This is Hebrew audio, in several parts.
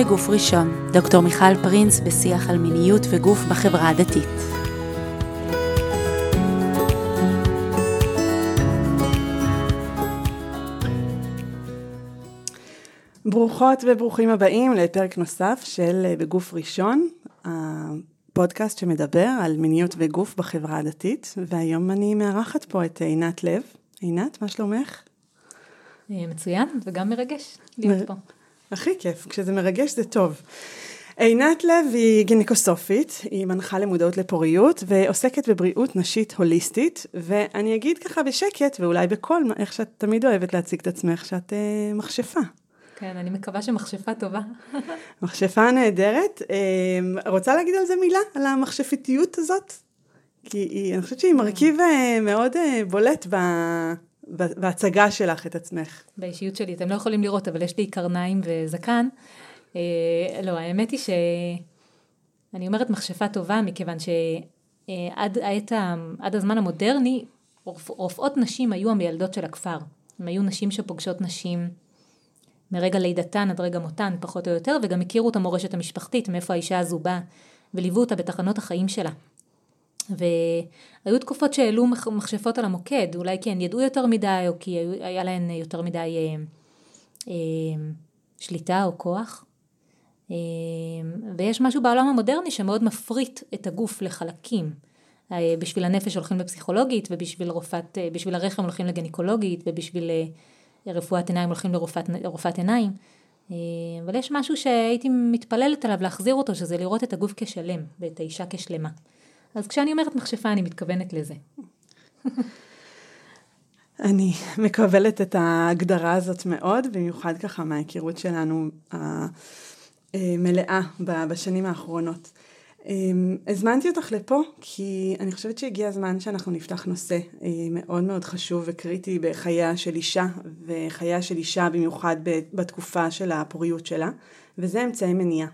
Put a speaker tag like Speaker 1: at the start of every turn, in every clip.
Speaker 1: מגוף ראשון, דוקטור מיכל פרינס בשיח על מיניות וגוף בחברה הדתית. ברוכות וברוכים הבאים לפרק נוסף של אה, בגוף ראשון, הפודקאסט שמדבר על מיניות וגוף בחברה הדתית, והיום אני מארחת פה את עינת לב. עינת, מה שלומך?
Speaker 2: אה, מצוין, וגם מרגש להיות פה.
Speaker 1: הכי כיף, כשזה מרגש זה טוב. עינת לב היא גינקוסופית, היא מנחה למודעות לפוריות ועוסקת בבריאות נשית הוליסטית, ואני אגיד ככה בשקט ואולי בקול, איך שאת תמיד אוהבת להציג את עצמך, שאת אה, מכשפה.
Speaker 2: כן, אני מקווה שמכשפה טובה.
Speaker 1: מכשפה נהדרת. אה, רוצה להגיד על זה מילה? על המכשפיתיות הזאת? כי היא, אני חושבת שהיא מרכיב אה, מאוד אה, בולט ב... בהצגה שלך את עצמך.
Speaker 2: באישיות שלי, אתם לא יכולים לראות, אבל יש לי קרניים וזקן. אה, לא, האמת היא שאני אומרת מכשפה טובה, מכיוון שעד העת, עד הזמן המודרני, רופאות נשים היו המיילדות של הכפר. הן היו נשים שפוגשות נשים מרגע לידתן עד רגע מותן, פחות או יותר, וגם הכירו את המורשת המשפחתית, מאיפה האישה הזו באה, וליוו אותה בתחנות החיים שלה. והיו תקופות שהעלו מכשפות על המוקד, אולי כי הן ידעו יותר מדי, או כי היה להן יותר מדי אה, אה, שליטה או כוח. אה, ויש משהו בעולם המודרני שמאוד מפריט את הגוף לחלקים. אה, בשביל הנפש הולכים לפסיכולוגית, ובשביל רופאת, אה, בשביל הרחם הולכים לגניקולוגית, ובשביל אה, רפואת עיניים הולכים לרופאת, עיניים. אה, אבל יש משהו שהייתי מתפללת עליו להחזיר אותו, שזה לראות את הגוף כשלם, ואת האישה כשלמה. אז כשאני אומרת מכשפה אני מתכוונת לזה.
Speaker 1: אני מקבלת את ההגדרה הזאת מאוד, במיוחד ככה מההיכרות שלנו המלאה בשנים האחרונות. אמ, הזמנתי אותך לפה כי אני חושבת שהגיע הזמן שאנחנו נפתח נושא אה, מאוד מאוד חשוב וקריטי בחייה של אישה וחייה של אישה במיוחד בתקופה של הפוריות שלה וזה אמצעי מניעה.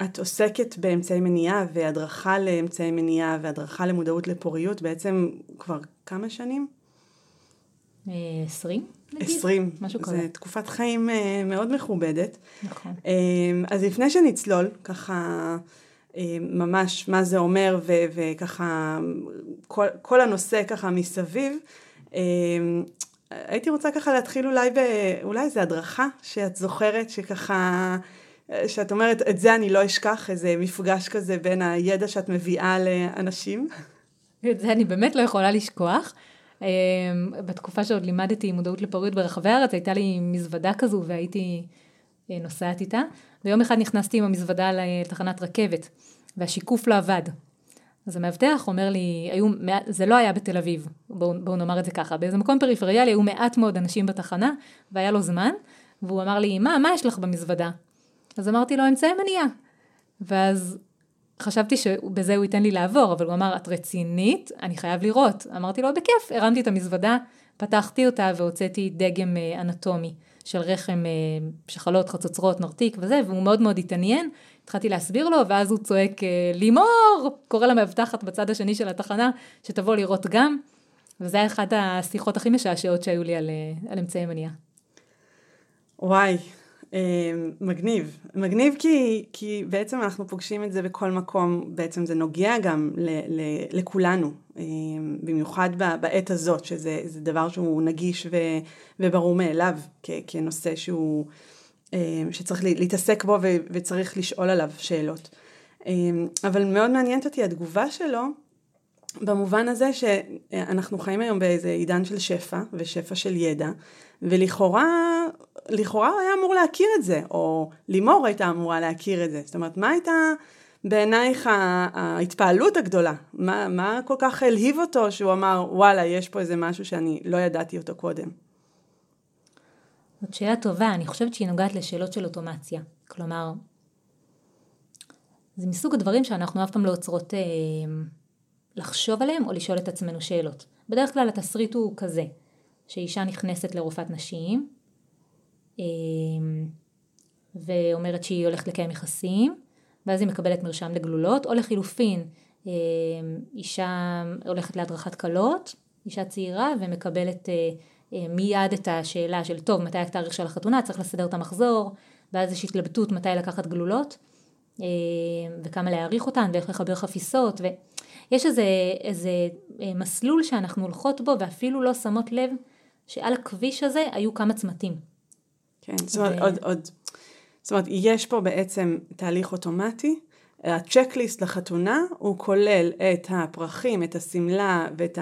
Speaker 1: אמ, את עוסקת באמצעי מניעה והדרכה לאמצעי מניעה והדרכה למודעות לפוריות בעצם כבר כמה שנים?
Speaker 2: אה, עשרים.
Speaker 1: עשרים. משהו כזה. זו תקופת חיים אה, מאוד מכובדת.
Speaker 2: נכון.
Speaker 1: אה, אז לפני שנצלול, ככה ממש מה זה אומר ו- וככה כל, כל הנושא ככה מסביב, הייתי רוצה ככה להתחיל אולי, ב- אולי איזה הדרכה שאת זוכרת שככה שאת אומרת, את זה אני לא אשכח, איזה מפגש כזה בין הידע שאת מביאה לאנשים?
Speaker 2: את זה אני באמת לא יכולה לשכוח. אמ, בתקופה שעוד לימדתי מודעות לפוריות ברחבי הארץ, הייתה לי מזוודה כזו והייתי אה, נוסעת איתה, ויום אחד נכנסתי עם המזוודה לתחנת רכבת, והשיקוף לא עבד. אז המאבטח אומר לי, היו, זה לא היה בתל אביב, בואו בוא נאמר את זה ככה, באיזה מקום פריפריאלי היו מעט מאוד אנשים בתחנה, והיה לו זמן, והוא אמר לי, מה, מה יש לך במזוודה? אז אמרתי לו, אמצעי מניעה. ואז חשבתי שבזה הוא ייתן לי לעבור, אבל הוא אמר, את רצינית? אני חייב לראות. אמרתי לו, בכיף, הרמתי את המזוודה, פתחתי אותה והוצאתי דגם אה, אנטומי של רחם, אה, שחלות, חצוצרות, נרתיק וזה, והוא מאוד מאוד התעניין. התחלתי להסביר לו, ואז הוא צועק, אה, לימור! קורא למאבטחת בצד השני של התחנה, שתבוא לראות גם. וזה היה אחת השיחות הכי משעשעות שהיו לי על, על אמצעי מניעה.
Speaker 1: וואי, מגניב, מגניב כי, כי בעצם אנחנו פוגשים את זה בכל מקום, בעצם זה נוגע גם ל, ל, לכולנו, אמ, במיוחד בעת הזאת, שזה דבר שהוא נגיש ו, וברור מאליו כ, כנושא שהוא, אמ, שצריך להתעסק בו ו, וצריך לשאול עליו שאלות. אבל מאוד מעניינת אותי התגובה שלו, במובן הזה שאנחנו חיים היום באיזה עידן של שפע ושפע של ידע, ולכאורה לכאורה הוא היה אמור להכיר את זה, או לימור הייתה אמורה להכיר את זה. זאת אומרת, מה הייתה בעינייך ההתפעלות הגדולה? מה, מה כל כך הלהיב אותו שהוא אמר, וואלה, יש פה איזה משהו שאני לא ידעתי אותו קודם?
Speaker 2: זאת שאלה טובה, אני חושבת שהיא נוגעת לשאלות של אוטומציה. כלומר, זה מסוג הדברים שאנחנו אף פעם לא עוצרות אה, לחשוב עליהם או לשאול את עצמנו שאלות. בדרך כלל התסריט הוא כזה, שאישה נכנסת לרופאת נשים, ואומרת שהיא הולכת לקיים יחסים, ואז היא מקבלת מרשם לגלולות, או לחילופין, אמ, אישה הולכת להדרכת כלות, אישה צעירה, ומקבלת אה, אה, מיד את השאלה של טוב, מתי התאריך של החתונה, צריך לסדר את המחזור, ואז יש התלבטות מתי לקחת גלולות, אה, וכמה להעריך אותן, ואיך לחבר חפיסות, ויש איזה, איזה אה, מסלול שאנחנו הולכות בו, ואפילו לא שמות לב שעל הכביש הזה היו כמה צמתים.
Speaker 1: כן, זאת אומרת. עוד, עוד, זאת אומרת, יש פה בעצם תהליך אוטומטי, הצ'קליסט לחתונה הוא כולל את הפרחים, את השמלה ואת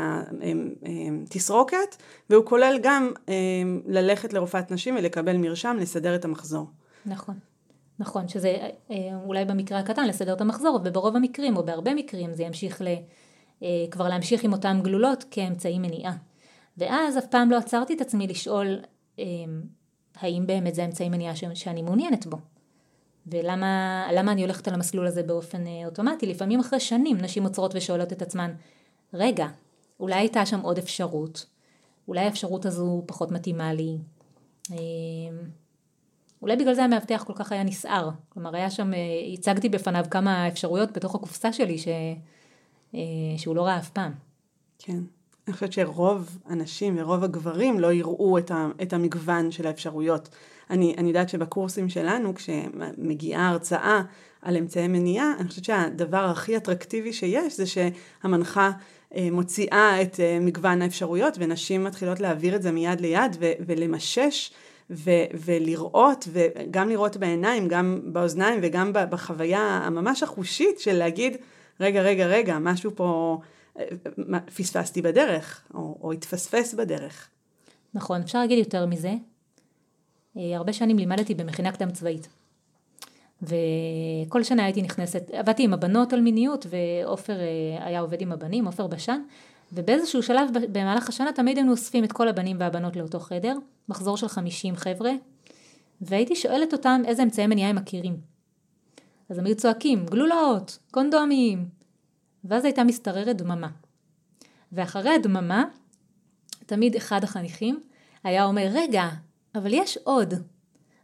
Speaker 1: התסרוקת, והוא כולל גם ללכת לרופאת נשים ולקבל מרשם לסדר את המחזור.
Speaker 2: נכון. נכון, שזה אה, אולי במקרה הקטן לסדר את המחזור, וברוב המקרים או בהרבה מקרים זה ימשיך ל, אה, כבר להמשיך עם אותן גלולות כאמצעי מניעה. ואז אף פעם לא עצרתי את עצמי לשאול אה, האם באמת זה אמצעי מניעה שאני מעוניינת בו. ולמה אני הולכת על המסלול הזה באופן אוטומטי? לפעמים אחרי שנים נשים עוצרות ושואלות את עצמן, רגע, אולי הייתה שם עוד אפשרות, אולי האפשרות הזו פחות מתאימה לי. אולי בגלל זה המאבטח כל כך היה נסער. כלומר, היה שם, אה, הצגתי בפניו כמה אפשרויות בתוך הקופסה שלי ש... אה, שהוא לא ראה אף פעם.
Speaker 1: כן. אני חושבת שרוב הנשים ורוב הגברים לא יראו את, המגוון של האפשרויות. אני, אני יודעת שבקורסים שלנו, כשמגיעה הרצאה על אמצעי מניעה, אני חושבת שהדבר הכי אטרקטיבי שיש זה שהמנחה אה, מוציאה את מגוון האפשרויות, ונשים מתחילות להעביר את זה מיד ליד ו, ולמשש ו- ולראות, וגם לראות בעיניים, גם באוזניים וגם בחוויה הממש החושית של להגיד, רגע, רגע, רגע, משהו פה אה, פספסתי בדרך, או, או התפספס בדרך.
Speaker 2: נכון, אפשר להגיד יותר מזה. אה, הרבה שנים לימדתי במכינה קדם צבאית. וכל שנה הייתי נכנסת, עבדתי עם הבנות על מיניות ועופר אה, היה עובד עם הבנים, עופר בשן, ובאיזשהו שלב במהלך השנה תמיד היינו אוספים את כל הבנים והבנות לאותו חדר, מחזור של 50 חבר'ה, והייתי שואלת אותם איזה אמצעי מניעה הם מכירים. אז הם היו צועקים, גלולות, קונדומים, ואז הייתה משתררת דממה. ואחרי הדממה, תמיד אחד החניכים היה אומר, רגע, אבל יש עוד.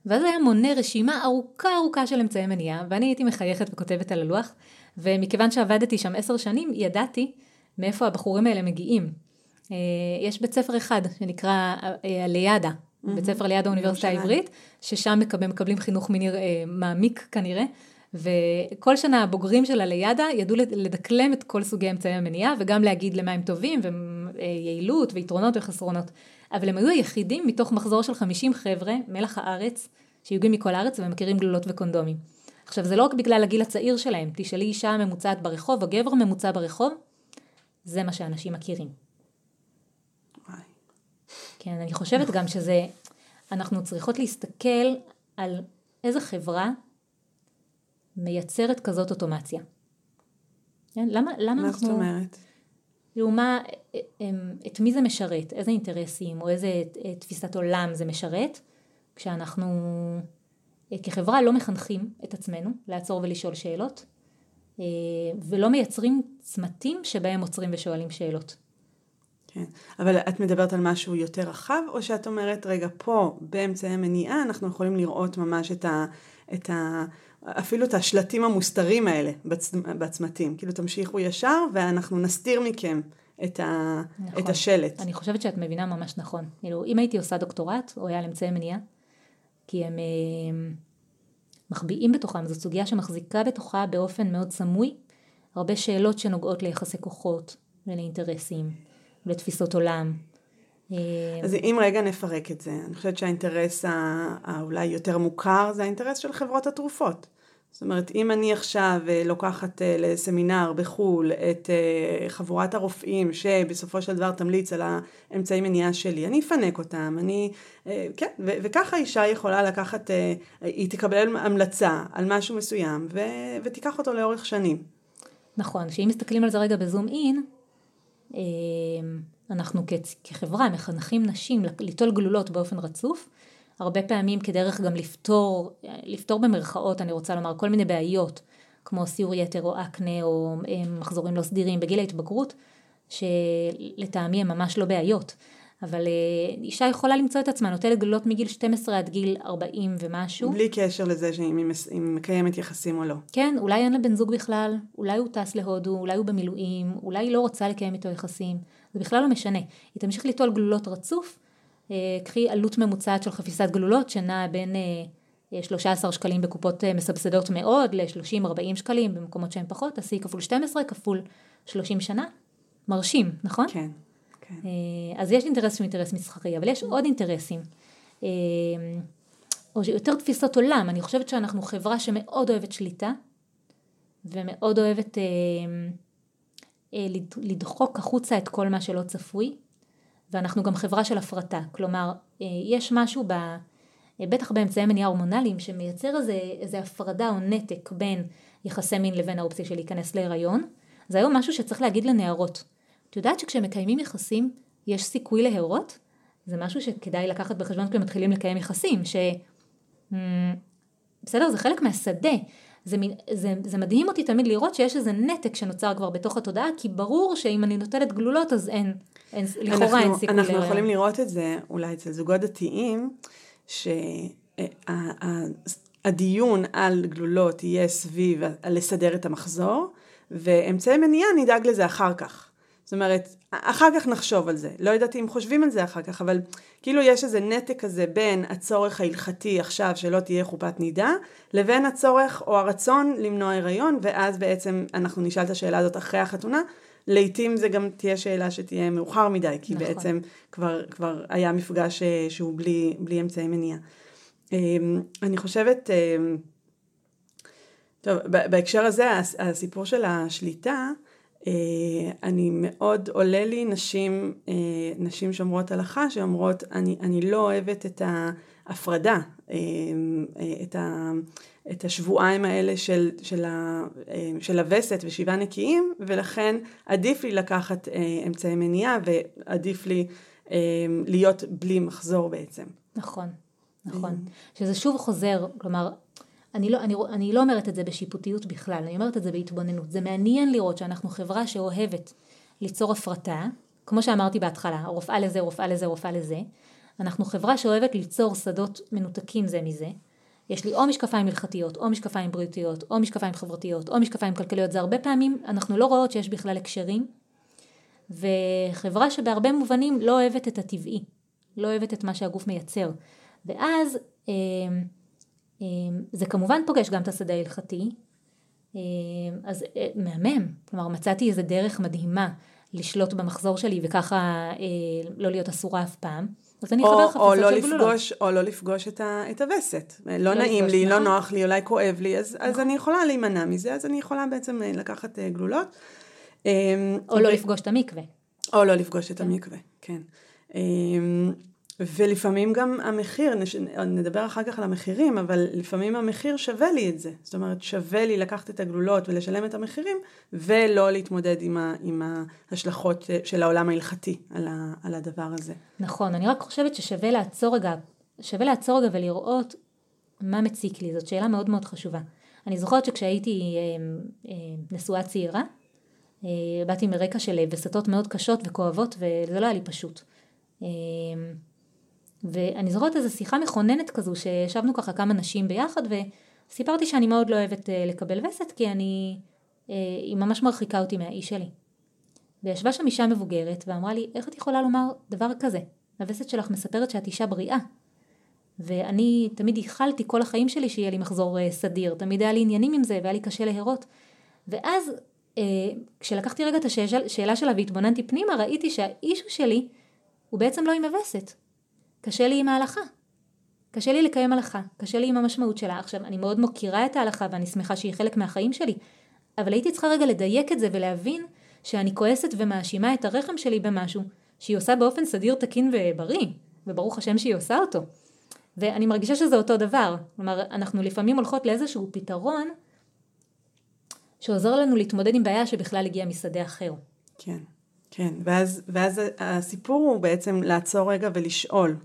Speaker 2: ואז היה מונה רשימה ארוכה ארוכה של אמצעי מניעה, ואני הייתי מחייכת וכותבת על הלוח, ומכיוון שעבדתי שם עשר שנים, ידעתי מאיפה הבחורים האלה מגיעים. אה, יש בית ספר אחד שנקרא אה, ליאדה. בית ספר ליד האוניברסיטה העברית, ששם מקבלים, מקבלים חינוך מיני אה, מעמיק כנראה, וכל שנה הבוגרים של הליאדה ידעו לדקלם את כל סוגי אמצעי המניעה, וגם להגיד למה הם טובים, ויעילות, ויתרונות וחסרונות. אבל הם היו היחידים מתוך מחזור של 50 חבר'ה, מלח הארץ, שהגיעו מכל הארץ ומכירים גלולות וקונדומים. עכשיו זה לא רק בגלל הגיל הצעיר שלהם, תשאלי אישה ממוצעת ברחוב או גבר ממוצע ברחוב, זה מה שאנשים מכירים. כן, אני חושבת גם שזה, אנחנו צריכות להסתכל על איזה חברה מייצרת כזאת אוטומציה. כן? למה, למה
Speaker 1: מה אנחנו... מה זאת אומרת?
Speaker 2: לעומה, את מי זה משרת, איזה אינטרסים או איזה תפיסת עולם זה משרת, כשאנחנו כחברה לא מחנכים את עצמנו לעצור ולשאול שאלות, אה, ולא מייצרים צמתים שבהם עוצרים ושואלים שאלות.
Speaker 1: כן, אבל את מדברת על משהו יותר רחב, או שאת אומרת, רגע, פה באמצעי המניעה אנחנו יכולים לראות ממש את ה... את ה אפילו את השלטים המוסתרים האלה בצ, בצמתים. כאילו תמשיכו ישר ואנחנו נסתיר מכם את, ה, נכון. את השלט.
Speaker 2: אני חושבת שאת מבינה ממש נכון. כאילו, אם הייתי עושה דוקטורט, הוא היה על אמצעי מניעה, כי הם... אה, מחביאים בתוכם, זו סוגיה שמחזיקה בתוכה באופן מאוד סמוי הרבה שאלות שנוגעות ליחסי כוחות ולאינטרסים ולתפיסות עולם.
Speaker 1: אז אם רגע נפרק את זה, אני חושבת שהאינטרס האולי יותר מוכר זה האינטרס של חברות התרופות. זאת אומרת, אם אני עכשיו אה, לוקחת אה, לסמינר בחו"ל את אה, חבורת הרופאים שבסופו של דבר תמליץ על האמצעי מניעה שלי, אני אפנק אותם, אני, כן, ו- וככה אישה יכולה לקחת, היא תקבל המלצה על משהו מסוים ו- ותיקח אותו לאורך שנים.
Speaker 2: נכון, שאם מסתכלים על זה רגע בזום אין, אנחנו כחברה מחנכים נשים ליטול גלולות באופן רצוף, הרבה פעמים כדרך גם לפתור, לפתור במרכאות, אני רוצה לומר, כל מיני בעיות, כמו סיור יתר או אקנה או אה, מחזורים לא סדירים בגיל ההתבגרות, שלטעמי הם ממש לא בעיות. אבל אה, אישה יכולה למצוא את עצמה נוטלת גלולות מגיל 12 עד גיל 40 ומשהו.
Speaker 1: בלי קשר לזה שאם היא מקיימת יחסים או לא.
Speaker 2: כן, אולי אין לה בן זוג בכלל, אולי הוא טס להודו, אולי הוא במילואים, אולי היא לא רוצה לקיים איתו יחסים, זה בכלל לא משנה. היא תמשיך ליטול גלולות רצוף, קחי עלות ממוצעת של חפיסת גלולות שנעה בין 13 שקלים בקופות מסבסדות מאוד ל-30-40 שקלים במקומות שהם פחות, תעשי כפול 12 כפול 30 שנה, מרשים, נכון?
Speaker 1: כן. כן.
Speaker 2: אז יש אינטרס שהוא אינטרס מסחרי, אבל יש עוד אינטרסים. או יותר תפיסות עולם, אני חושבת שאנחנו חברה שמאוד אוהבת שליטה ומאוד אוהבת אה, אה, לדחוק החוצה את כל מה שלא צפוי ואנחנו גם חברה של הפרטה, כלומר אה, יש משהו ב... אה, בטח באמצעי מניעה הורמונליים שמייצר איזה, איזה הפרדה או נתק בין יחסי מין לבין האופציה של להיכנס להיריון, זה היום משהו שצריך להגיד לנערות. את יודעת שכשמקיימים יחסים יש סיכוי להרות? זה משהו שכדאי לקחת בחשבון כשמתחילים לקיים יחסים, ש... בסדר, זה חלק מהשדה. זה, זה, זה מדהים אותי תמיד לראות שיש איזה נתק שנוצר כבר בתוך התודעה, כי ברור שאם אני נוטלת גלולות אז אין, אין לכאורה אין סיכוי.
Speaker 1: אנחנו להיריון. יכולים לראות את זה אולי אצל זוגות דתיים, שהדיון על גלולות יהיה סביב לסדר את המחזור, ואמצעי מניעה נדאג לזה אחר כך. זאת אומרת, אחר כך נחשוב על זה. לא יודעת אם חושבים על זה אחר כך, אבל כאילו יש איזה נתק כזה בין הצורך ההלכתי עכשיו שלא תהיה חופת נידה, לבין הצורך או הרצון למנוע הריון, ואז בעצם אנחנו נשאל את השאלה הזאת אחרי החתונה. לעתים זה גם תהיה שאלה שתהיה מאוחר מדי, כי נכון. בעצם כבר, כבר היה מפגש אה, שהוא בלי, בלי אמצעי מניעה. אמ, אני חושבת, אמ, טוב, בהקשר הזה, הסיפור של השליטה, אה, אני מאוד עולה לי נשים, אה, נשים שומרות הלכה שאומרות אני, אני לא אוהבת את ההפרדה, אה, את, ה, את השבועיים האלה של, של, ה, של הווסת ושבעה נקיים ולכן עדיף לי לקחת אמצעי מניעה ועדיף לי להיות בלי מחזור בעצם.
Speaker 2: נכון, נכון. שזה שוב חוזר, כלומר אני לא, אני, אני לא אומרת את זה בשיפוטיות בכלל, אני אומרת את זה בהתבוננות. זה מעניין לראות שאנחנו חברה שאוהבת ליצור הפרטה, כמו שאמרתי בהתחלה, רופאה לזה, רופאה לזה, רופאה לזה. אנחנו חברה שאוהבת ליצור שדות מנותקים זה מזה. יש לי או משקפיים הלכתיות, או משקפיים בריאותיות, או משקפיים חברתיות, או משקפיים כלכליות. זה הרבה פעמים, אנחנו לא רואות שיש בכלל הקשרים. וחברה שבהרבה מובנים לא אוהבת את הטבעי, לא אוהבת את מה שהגוף מייצר. ואז אה, זה כמובן פוגש גם את השדה ההלכתי, אמ, אז אה, מהמם, כלומר מצאתי איזה דרך מדהימה לשלוט במחזור שלי וככה אה, לא להיות אסורה אף פעם. אז אני אחבר חפיסות
Speaker 1: לא של גלולות. או לא לפגוש את, ה, את הווסת. לא, לא נעים לי, לא נכון. לא נוח לי, אולי כואב לי, אז, נכון. אז אני יכולה להימנע מזה, אז אני יכולה בעצם אה, לקחת גלולות.
Speaker 2: אמ, או ו... לא לפגוש את המקווה.
Speaker 1: או לא לפגוש את המקווה, כן. ולפעמים גם המחיר, נדבר אחר כך על המחירים, אבל לפעמים המחיר שווה לי את זה. זאת אומרת, שווה לי לקחת את הגלולות ולשלם את המחירים, ולא להתמודד עם, ה, עם ההשלכות של העולם ההלכתי על, ה, על הדבר הזה.
Speaker 2: נכון, אני רק חושבת ששווה לעצור רגע, שווה לעצור רגע ולראות מה מציק לי, זאת שאלה מאוד מאוד חשובה. אני זוכרת שכשהייתי אה, אה, נשואה צעירה, אה, באתי מרקע של וסתות מאוד קשות וכואבות, וזה לא היה לי פשוט. ואני זוכרת איזו שיחה מכוננת כזו שישבנו ככה כמה נשים ביחד וסיפרתי שאני מאוד לא אוהבת אה, לקבל וסת כי אני, אה, היא ממש מרחיקה אותי מהאיש שלי. וישבה שם אישה מבוגרת ואמרה לי איך את יכולה לומר דבר כזה? הווסת שלך מספרת שאת אישה בריאה. ואני תמיד ייחלתי כל החיים שלי שיהיה לי מחזור אה, סדיר, תמיד היה לי עניינים עם זה והיה לי קשה להרות. ואז כשלקחתי רגע את השאלה שלה והתבוננתי פנימה ראיתי שהאיש שלי הוא בעצם לא עם הווסת, קשה לי עם ההלכה. קשה לי לקיים הלכה, קשה לי עם המשמעות שלה. עכשיו, אני מאוד מוקירה את ההלכה ואני שמחה שהיא חלק מהחיים שלי, אבל הייתי צריכה רגע לדייק את זה ולהבין שאני כועסת ומאשימה את הרחם שלי במשהו שהיא עושה באופן סדיר, תקין ובריא, וברוך השם שהיא עושה אותו. ואני מרגישה שזה אותו דבר. כלומר, אנחנו לפעמים הולכות לאיזשהו פתרון שעוזר לנו להתמודד עם בעיה שבכלל הגיעה משדה אחר.
Speaker 1: כן, כן, ואז, ואז הסיפור הוא בעצם לעצור רגע ולשאול.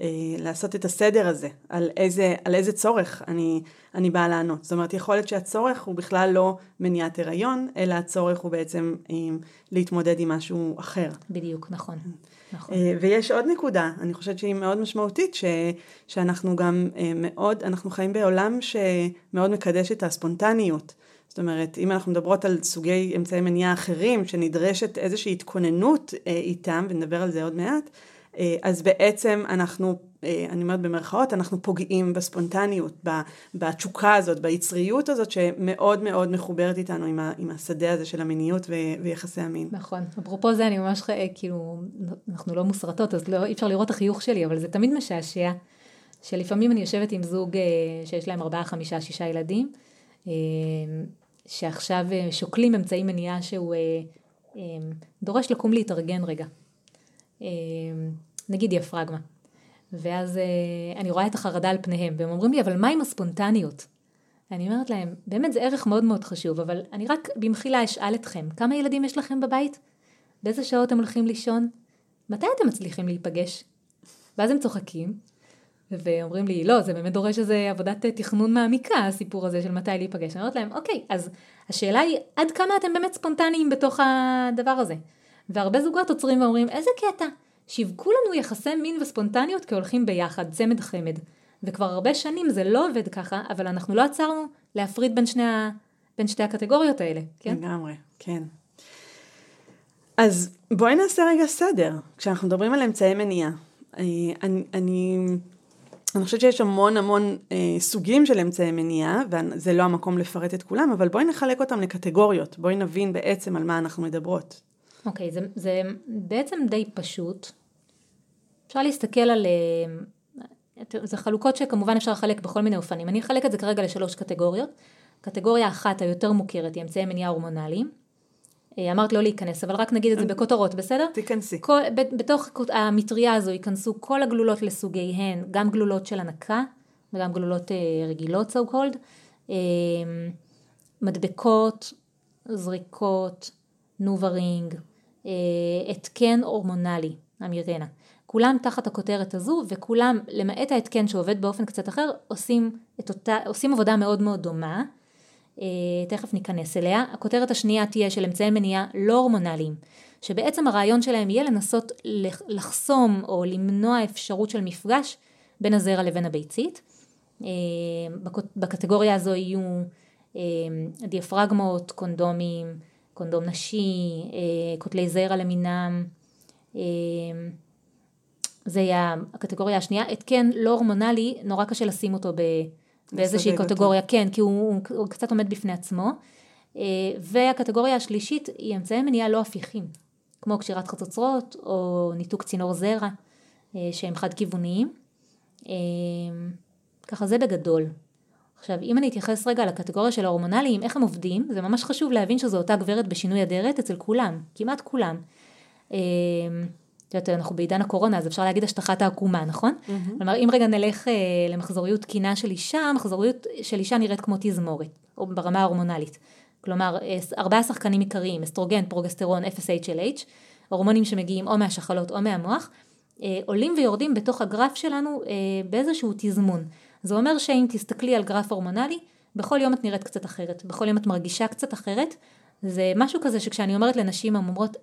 Speaker 1: אה, לעשות את הסדר הזה, על איזה, על איזה צורך אני, אני באה לענות. זאת אומרת, יכול להיות שהצורך הוא בכלל לא מניעת הריון, אלא הצורך הוא בעצם עם, אה, להתמודד עם משהו אחר.
Speaker 2: בדיוק, נכון. נכון.
Speaker 1: אה, ויש עוד נקודה, אני חושבת שהיא מאוד משמעותית, ש, שאנחנו גם מאוד, אנחנו חיים בעולם שמאוד מקדש את הספונטניות. זאת אומרת, אם אנחנו מדברות על סוגי אמצעי מניעה אחרים, שנדרשת איזושהי התכוננות איתם, ונדבר על זה עוד מעט, אז בעצם אנחנו אה, אני אומרת במרכאות, אנחנו פוגעים בספונטניות, בתשוקה הזאת, ביצריות הזאת, שמאוד מאוד מחוברת איתנו עם, השדה הזה של המיניות ויחסי המין.
Speaker 2: נכון. אפרופו זה, אני ממש, כאילו, אנחנו לא מוסרטות, אז לא, אי אפשר לראות את החיוך שלי, אבל זה תמיד משעשע, שלפעמים אני יושבת עם זוג שיש להם ארבעה, חמישה, שישה ילדים, שעכשיו שוקלים אמצעי מניעה שהוא דורש לקום להתארגן רגע. נגיד דיאפרגמה. ואז אה, אני רואה את החרדה על פניהם, והם אומרים לי, אבל מה עם הספונטניות? אני אומרת להם, באמת זה ערך מאוד מאוד חשוב, אבל אני רק במחילה אשאל אתכם, כמה ילדים יש לכם בבית? באיזה שעות הם הולכים לישון? מתי אתם מצליחים להיפגש? ואז הם צוחקים, ואומרים לי, לא, זה באמת דורש איזו עבודת אה, תכנון מעמיקה, הסיפור הזה של מתי להיפגש. אני אומרת להם, אוקיי, אז השאלה היא, עד כמה אתם באמת ספונטניים בתוך הדבר הזה? והרבה זוגות עוצרים ואומרים, איזה קטע, שיווקו לנו יחסי מין וספונטניות כהולכים ביחד, צמד חמד. וכבר הרבה שנים זה לא עובד ככה, אבל אנחנו לא עצרנו להפריד בין שני, ה... בין שתי הקטגוריות האלה, כן?
Speaker 1: לגמרי, כן. אז בואי נעשה רגע סדר, כשאנחנו מדברים על אמצעי מניעה. אה, אני, אני, אני חושבת שיש המון המון אה, סוגים של אמצעי מניעה, וזה לא המקום לפרט את כולם, אבל בואי נחלק אותם לקטגוריות, בואי נבין בעצם על מה אנחנו מדברות.
Speaker 2: אוקיי, okay, זה, זה בעצם די פשוט. אפשר להסתכל על... אה, זה חלוקות שכמובן אפשר לחלק בכל מיני אופנים. אני אחלק את זה כרגע לשלוש קטגוריות. קטגוריה אחת היותר מוכרת היא אמצעי מניעה הורמונליים. אה, אמרת לא להיכנס, אבל רק נגיד את זה אה, בכותרות, בסדר?
Speaker 1: תיכנסי.
Speaker 2: כל, בתוך המטריה הזו ייכנסו כל הגלולות לסוגיהן, גם גלולות של הנקה וגם גלולות רגילות so called, מדבקות, זריקות, נוברינג, התקן הורמונלי, המירנה. כולם תחת הכותרת הזו וכולם למעט ההתקן שעובד באופן קצת אחר עושים, אותה, עושים עבודה מאוד מאוד דומה אה, תכף ניכנס אליה. הכותרת השנייה תהיה של אמצעי מניעה לא הורמונליים שבעצם הרעיון שלהם יהיה לנסות לחסום או למנוע אפשרות של מפגש בין הזרע לבין הביצית. אה, בקטגוריה הזו יהיו אה, דיאפרגמות, קונדומים, קונדום נשי, קוטלי זרע למינם, זה יהיה הקטגוריה השנייה. התקן לא הורמונלי, נורא קשה לשים אותו. באיזושהי קטגוריה, אותו. כן, כי הוא, הוא, הוא קצת עומד בפני עצמו. אה, והקטגוריה השלישית היא אמצעי מניעה לא הפיכים, כמו קשירת חצוצרות או ניתוק צינור זרע, אה, שהם חד כיווניים. אה, ככה זה בגדול. עכשיו, אם אני אתייחס רגע לקטגוריה של ההורמונליים, איך הם עובדים, זה ממש חשוב להבין שזו אותה גברת בשינוי אדרת אצל כולם, כמעט כולם. את יודעת, אנחנו בעידן הקורונה, אז אפשר להגיד השטחת העקומה, נכון? Mm-hmm. כלומר, אם רגע נלך אה, למחזוריות תקינה של אישה, מחזוריות של אישה נראית כמו תזמורת, או ברמה ההורמונלית. כלומר, אה, ארבעה שחקנים עיקריים, אסטרוגן, פרוגסטרון, 0HLH, הורמונים שמגיעים או מהשחלות או מהמוח, אה, עולים ויורדים בתוך הגרף שלנו אה, באיזשהו תזמון. זה אומר שאם תסתכלי על גרף הורמונלי, בכל יום את נראית קצת אחרת, בכל יום את מרגישה קצת אחרת. זה משהו כזה שכשאני אומרת לנשים, הן אומרות,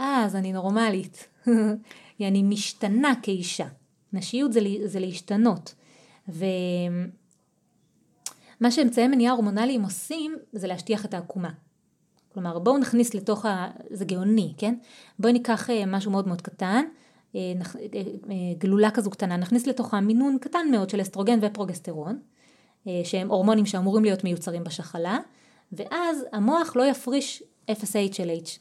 Speaker 2: אה, אז אני נורמלית. אני משתנה כאישה. נשיות זה, זה להשתנות. ומה שאמצעי מניעה הורמונליים עושים זה להשטיח את העקומה. כלומר בואו נכניס לתוך ה... זה גאוני, כן? בואי ניקח אה, משהו מאוד מאוד קטן, גלולה כזו קטנה, נכניס לתוכה מינון קטן מאוד של אסטרוגן ופרוגסטרון, שהם הורמונים שאמורים להיות מיוצרים בשחלה, ואז המוח לא יפריש 0HLH.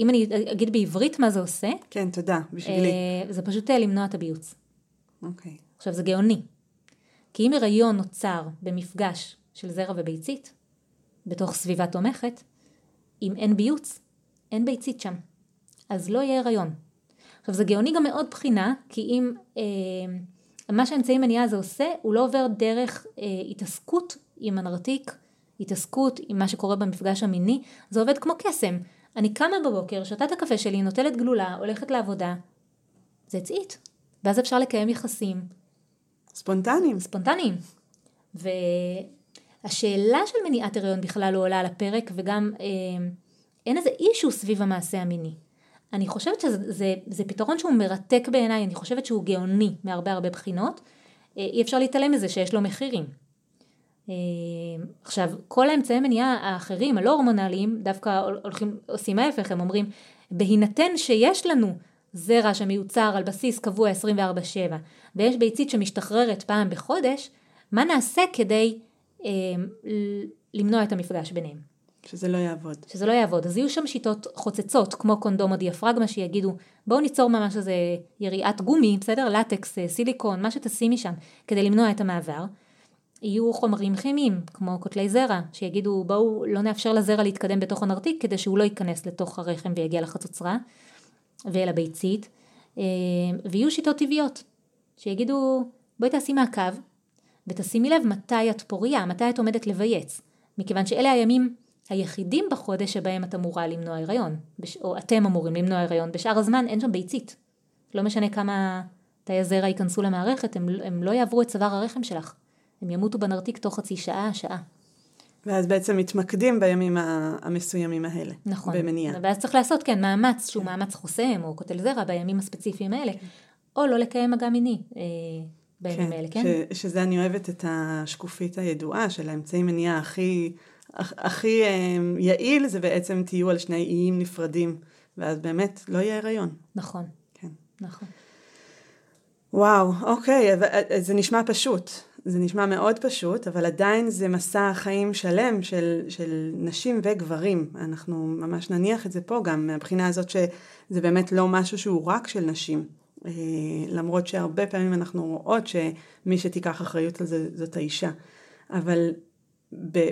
Speaker 2: אם אני אגיד בעברית מה זה עושה,
Speaker 1: כן, תודה, בשבילי.
Speaker 2: אה, זה פשוט אה, למנוע את הביוץ.
Speaker 1: אוקיי.
Speaker 2: עכשיו זה גאוני. כי אם הריון נוצר במפגש של זרע וביצית, בתוך סביבה תומכת, אם אין ביוץ, אין ביצית שם. אז לא יהיה הריון. עכשיו זה גאוני גם מאוד בחינה, כי אם אה, מה שהאמצעי מניעה הזה עושה, הוא לא עובר דרך אה, התעסקות עם הנרתיק, התעסקות עם מה שקורה במפגש המיני, זה עובד כמו קסם. אני קמה בבוקר, שותה את הקפה שלי, נוטלת גלולה, הולכת לעבודה. זה it. ואז אפשר לקיים יחסים.
Speaker 1: ספונטניים.
Speaker 2: ספונטניים. והשאלה של מניעת הריון בכלל לא עולה על הפרק, וגם אה, אין איזה אישו סביב המעשה המיני. אני חושבת שזה זה, זה פתרון שהוא מרתק בעיניי, אני חושבת שהוא גאוני מהרבה הרבה בחינות. אה, אי אפשר להתעלם מזה שיש לו מחירים. אה, עכשיו, כל האמצעי מניעה האחרים, הלא הורמונליים, דווקא הולכים, עושים ההפך, הם אומרים, בהינתן שיש לנו זרע שמיוצר על בסיס קבוע 24/7, ויש ביצית שמשתחררת פעם בחודש, מה נעשה כדי אה, למנוע את המפגש ביניהם?
Speaker 1: שזה לא יעבוד.
Speaker 2: שזה לא יעבוד. אז יהיו שם שיטות חוצצות, כמו קונדום או דיאפרגמה, שיגידו, בואו ניצור ממש איזה יריעת גומי, בסדר? לטקס, אה, סיליקון, מה שתשימי שם, כדי למנוע את המעבר. יהיו חומרים כימיים, כמו קוטלי זרע, שיגידו, בואו לא נאפשר לזרע להתקדם בתוך הנרתיק, כדי שהוא לא ייכנס לתוך הרחם ויגיע לחצוצרה, ואל הביצית. אה, ויהיו שיטות טבעיות, שיגידו, בואי תעשי מעקב, ותשימי לב מתי את פוריה, מתי את עומדת לבייץ. מכיוון שאלה הימים היחידים בחודש שבהם את אמורה למנוע הריון, או אתם אמורים למנוע הריון, בשאר הזמן אין שם ביצית. לא משנה כמה תאי הזרע ייכנסו למערכת, הם, הם לא יעברו את צוואר הרחם שלך. הם ימותו בנרתיק תוך חצי שעה, שעה.
Speaker 1: ואז בעצם מתמקדים בימים המסוימים האלה.
Speaker 2: נכון.
Speaker 1: במניעה.
Speaker 2: ואז צריך לעשות, כן, מאמץ שהוא מאמץ חוסם, או קוטל זרע בימים הספציפיים האלה, או לא לקיים מגע מיני. אה, בימים
Speaker 1: כן,
Speaker 2: האלה, כן?
Speaker 1: ש, שזה אני אוהבת את השקופית הידועה של האמצעי מניעה הכי, הכי אה, יעיל, זה בעצם תהיו על שני איים נפרדים, ואז באמת לא יהיה הריון.
Speaker 2: נכון.
Speaker 1: כן.
Speaker 2: נכון.
Speaker 1: וואו, אוקיי, אה, זה נשמע פשוט. זה נשמע מאוד פשוט, אבל עדיין זה מסע חיים שלם של, של נשים וגברים. אנחנו ממש נניח את זה פה גם, מהבחינה הזאת שזה באמת לא משהו שהוא רק של נשים. אה, למרות שהרבה פעמים אנחנו רואות שמי שתיקח אחריות על זה זאת האישה. אבל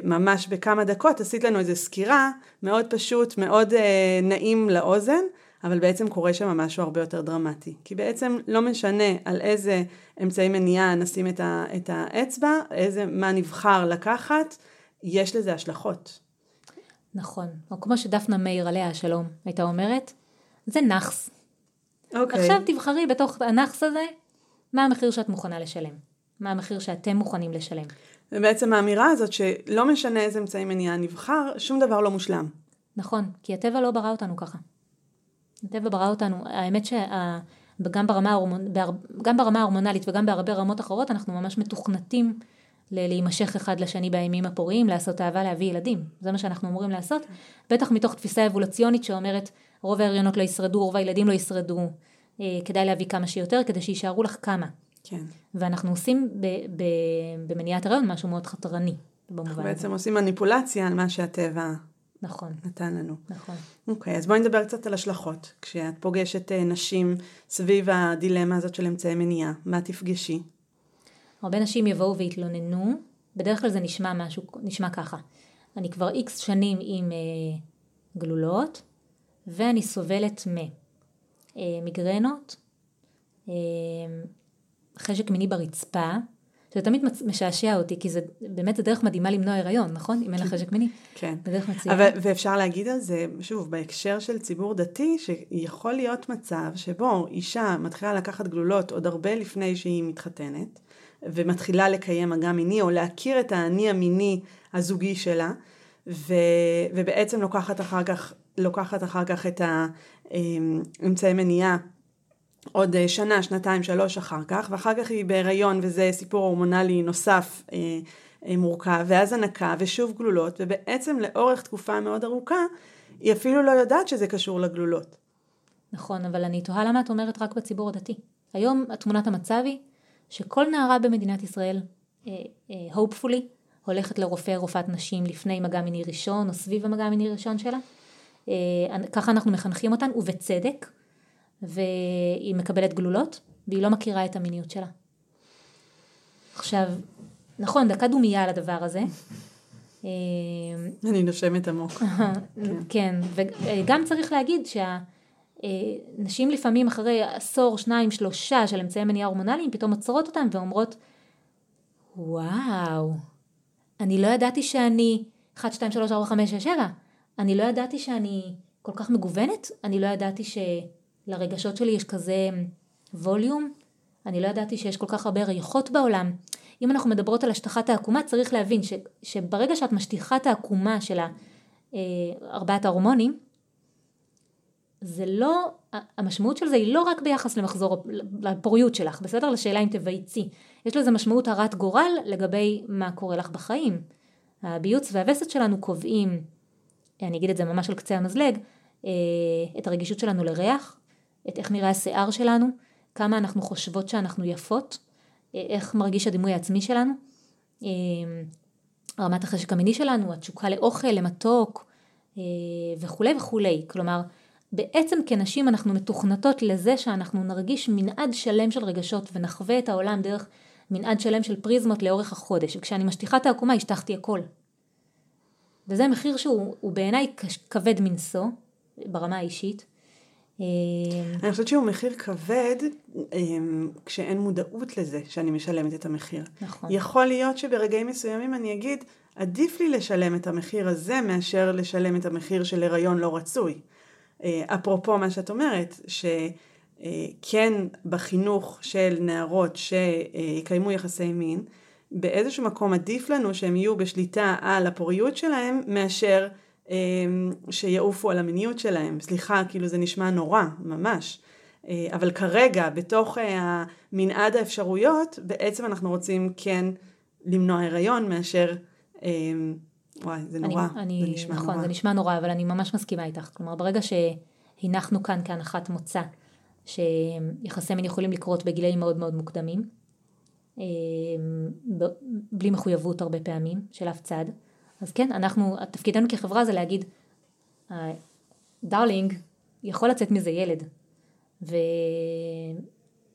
Speaker 1: ממש בכמה דקות עשית לנו איזו סקירה מאוד פשוט, מאוד אה, נעים לאוזן, אבל בעצם קורה שם משהו הרבה יותר דרמטי. כי בעצם לא משנה על איזה אמצעי מניעה נשים את, ה, את האצבע, איזה, מה נבחר לקחת, יש לזה השלכות.
Speaker 2: נכון, או כמו שדפנה מאיר עליה השלום הייתה אומרת, זה נאחס.
Speaker 1: אוקיי.
Speaker 2: עכשיו תבחרי בתוך הנאחס הזה, מה המחיר שאת מוכנה לשלם. מה המחיר שאתם מוכנים לשלם.
Speaker 1: ובעצם האמירה הזאת שלא משנה איזה אמצעי מניעה נבחר, שום דבר לא מושלם.
Speaker 2: נכון, כי הטבע לא ברא אותנו ככה. הטבע ברא אותנו, האמת שגם ברמה, ההורמונ... גם ברמה ההורמונלית וגם בהרבה רמות אחרות אנחנו ממש מתוכנתים להימשך אחד לשני בימים הפוריים, לעשות אהבה, להביא ילדים. זה מה שאנחנו אמורים לעשות. בטח מתוך תפיסה אבולוציונית שאומרת רוב ההריונות לא ישרדו, רוב הילדים לא ישרדו, אה, כדאי להביא כמה שיותר כדי שיישארו לך כמה.
Speaker 1: כן.
Speaker 2: ואנחנו עושים ב, ב, במניעת הריון משהו מאוד חתרני.
Speaker 1: אנחנו בעצם עושים מניפולציה על מה שהטבע
Speaker 2: נכון.
Speaker 1: נתן לנו.
Speaker 2: נכון.
Speaker 1: אוקיי, אז בואי נדבר קצת על השלכות. כשאת פוגשת אה, נשים סביב הדילמה הזאת של אמצעי מניעה, מה תפגשי?
Speaker 2: הרבה נשים יבואו ויתלוננו, בדרך כלל זה נשמע משהו, נשמע ככה. אני כבר איקס שנים עם אה, גלולות, ואני סובלת ממיגרנות, אה, חשק מיני ברצפה, שזה תמיד משעשע אותי, כי זה באמת זה דרך מדהימה למנוע הריון, נכון? אם אין לך חשק מיני.
Speaker 1: כן.
Speaker 2: זה דרך מציעה.
Speaker 1: אבל, ואפשר להגיד על זה, שוב, בהקשר של ציבור דתי, שיכול להיות מצב שבו אישה מתחילה לקחת גלולות עוד הרבה לפני שהיא מתחתנת, ומתחילה לקיים מגע מיני, או להכיר את האני המיני הזוגי שלה, ו, ובעצם לוקחת אחר כך, לוקחת אחר כך את האמצעי מניעה עוד אה, שנה, שנתיים, שלוש אחר כך, ואחר כך היא בהיריון וזה סיפור הורמונלי נוסף אה, אה, מורכב, ואז הנקה ושוב גלולות, ובעצם לאורך תקופה מאוד ארוכה, היא אפילו לא יודעת שזה קשור לגלולות.
Speaker 2: נכון, אבל אני תוהה למה את אומרת רק בציבור הדתי. היום תמונת המצב היא שכל נערה במדינת ישראל, אה, אה, hopefully, הולכת לרופא רופאת נשים לפני מגע מיני ראשון או סביב המגע המיני ראשון שלה. אה, ככה אנחנו מחנכים אותן, ובצדק. והיא מקבלת גלולות, והיא לא מכירה את המיניות שלה. עכשיו, נכון, דקה דומייה על הדבר הזה.
Speaker 1: אני נושמת עמוק.
Speaker 2: כן, וגם צריך להגיד שהנשים לפעמים אחרי עשור, שניים, שלושה של אמצעי מניעה הורמונליים, פתאום עוצרות אותם ואומרות, וואו, אני לא ידעתי שאני 1, 2, 3, 4, 5, 6, 7, אני לא ידעתי שאני כל כך מגוונת, אני לא ידעתי ש... לרגשות שלי יש כזה ווליום, אני לא ידעתי שיש כל כך הרבה ריחות בעולם. אם אנחנו מדברות על השטחת העקומה, צריך להבין ש, שברגע שאת משטיחה את העקומה של אה, ארבעת ההורמונים, זה לא, המשמעות של זה היא לא רק ביחס למחזור, לפוריות שלך, בסדר? לשאלה אם תבייצי. יש לזה משמעות הרת גורל לגבי מה קורה לך בחיים. הביוץ והווסת שלנו קובעים, אני אגיד את זה ממש על קצה המזלג, אה, את הרגישות שלנו לריח, את איך נראה השיער שלנו, כמה אנחנו חושבות שאנחנו יפות, איך מרגיש הדימוי העצמי שלנו, רמת החשק המיני שלנו, התשוקה לאוכל, למתוק וכולי וכולי. כלומר, בעצם כנשים אנחנו מתוכנתות לזה שאנחנו נרגיש מנעד שלם של רגשות ונחווה את העולם דרך מנעד שלם של פריזמות לאורך החודש. וכשאני משטיחה את העקומה השטחתי הכל. וזה מחיר שהוא בעיניי כבד מנשוא ברמה האישית.
Speaker 1: אני חושבת שהוא מחיר כבד אמ, כשאין מודעות לזה שאני משלמת את המחיר.
Speaker 2: נכון.
Speaker 1: יכול להיות שברגעים מסוימים אני אגיד, עדיף לי לשלם את המחיר הזה מאשר לשלם את המחיר של הריון לא רצוי. אה, אפרופו מה שאת אומרת, שכן בחינוך של נערות שיקיימו יחסי מין, באיזשהו מקום עדיף לנו שהם יהיו בשליטה על הפוריות שלהם מאשר אה, שיעופו על המיניות שלהם. סליחה, כאילו זה נשמע נורא, ממש. אה, אבל כרגע, בתוך מנעד האפשרויות, בעצם אנחנו רוצים כן למנוע הריון מאשר וואי, זה נורא,
Speaker 2: אני,
Speaker 1: זה נשמע
Speaker 2: נכון,
Speaker 1: נורא.
Speaker 2: זה נשמע נורא, אבל אני ממש מסכימה איתך. כלומר, ברגע שהנחנו כאן כהנחת מוצא, שיחסי מין יכולים לקרות בגילאים מאוד מאוד מוקדמים, אמ, בלי מחויבות הרבה פעמים של אף צד, אז כן, אנחנו, תפקידנו כחברה זה להגיד, דארלינג, יכול לצאת מזה ילד, ו...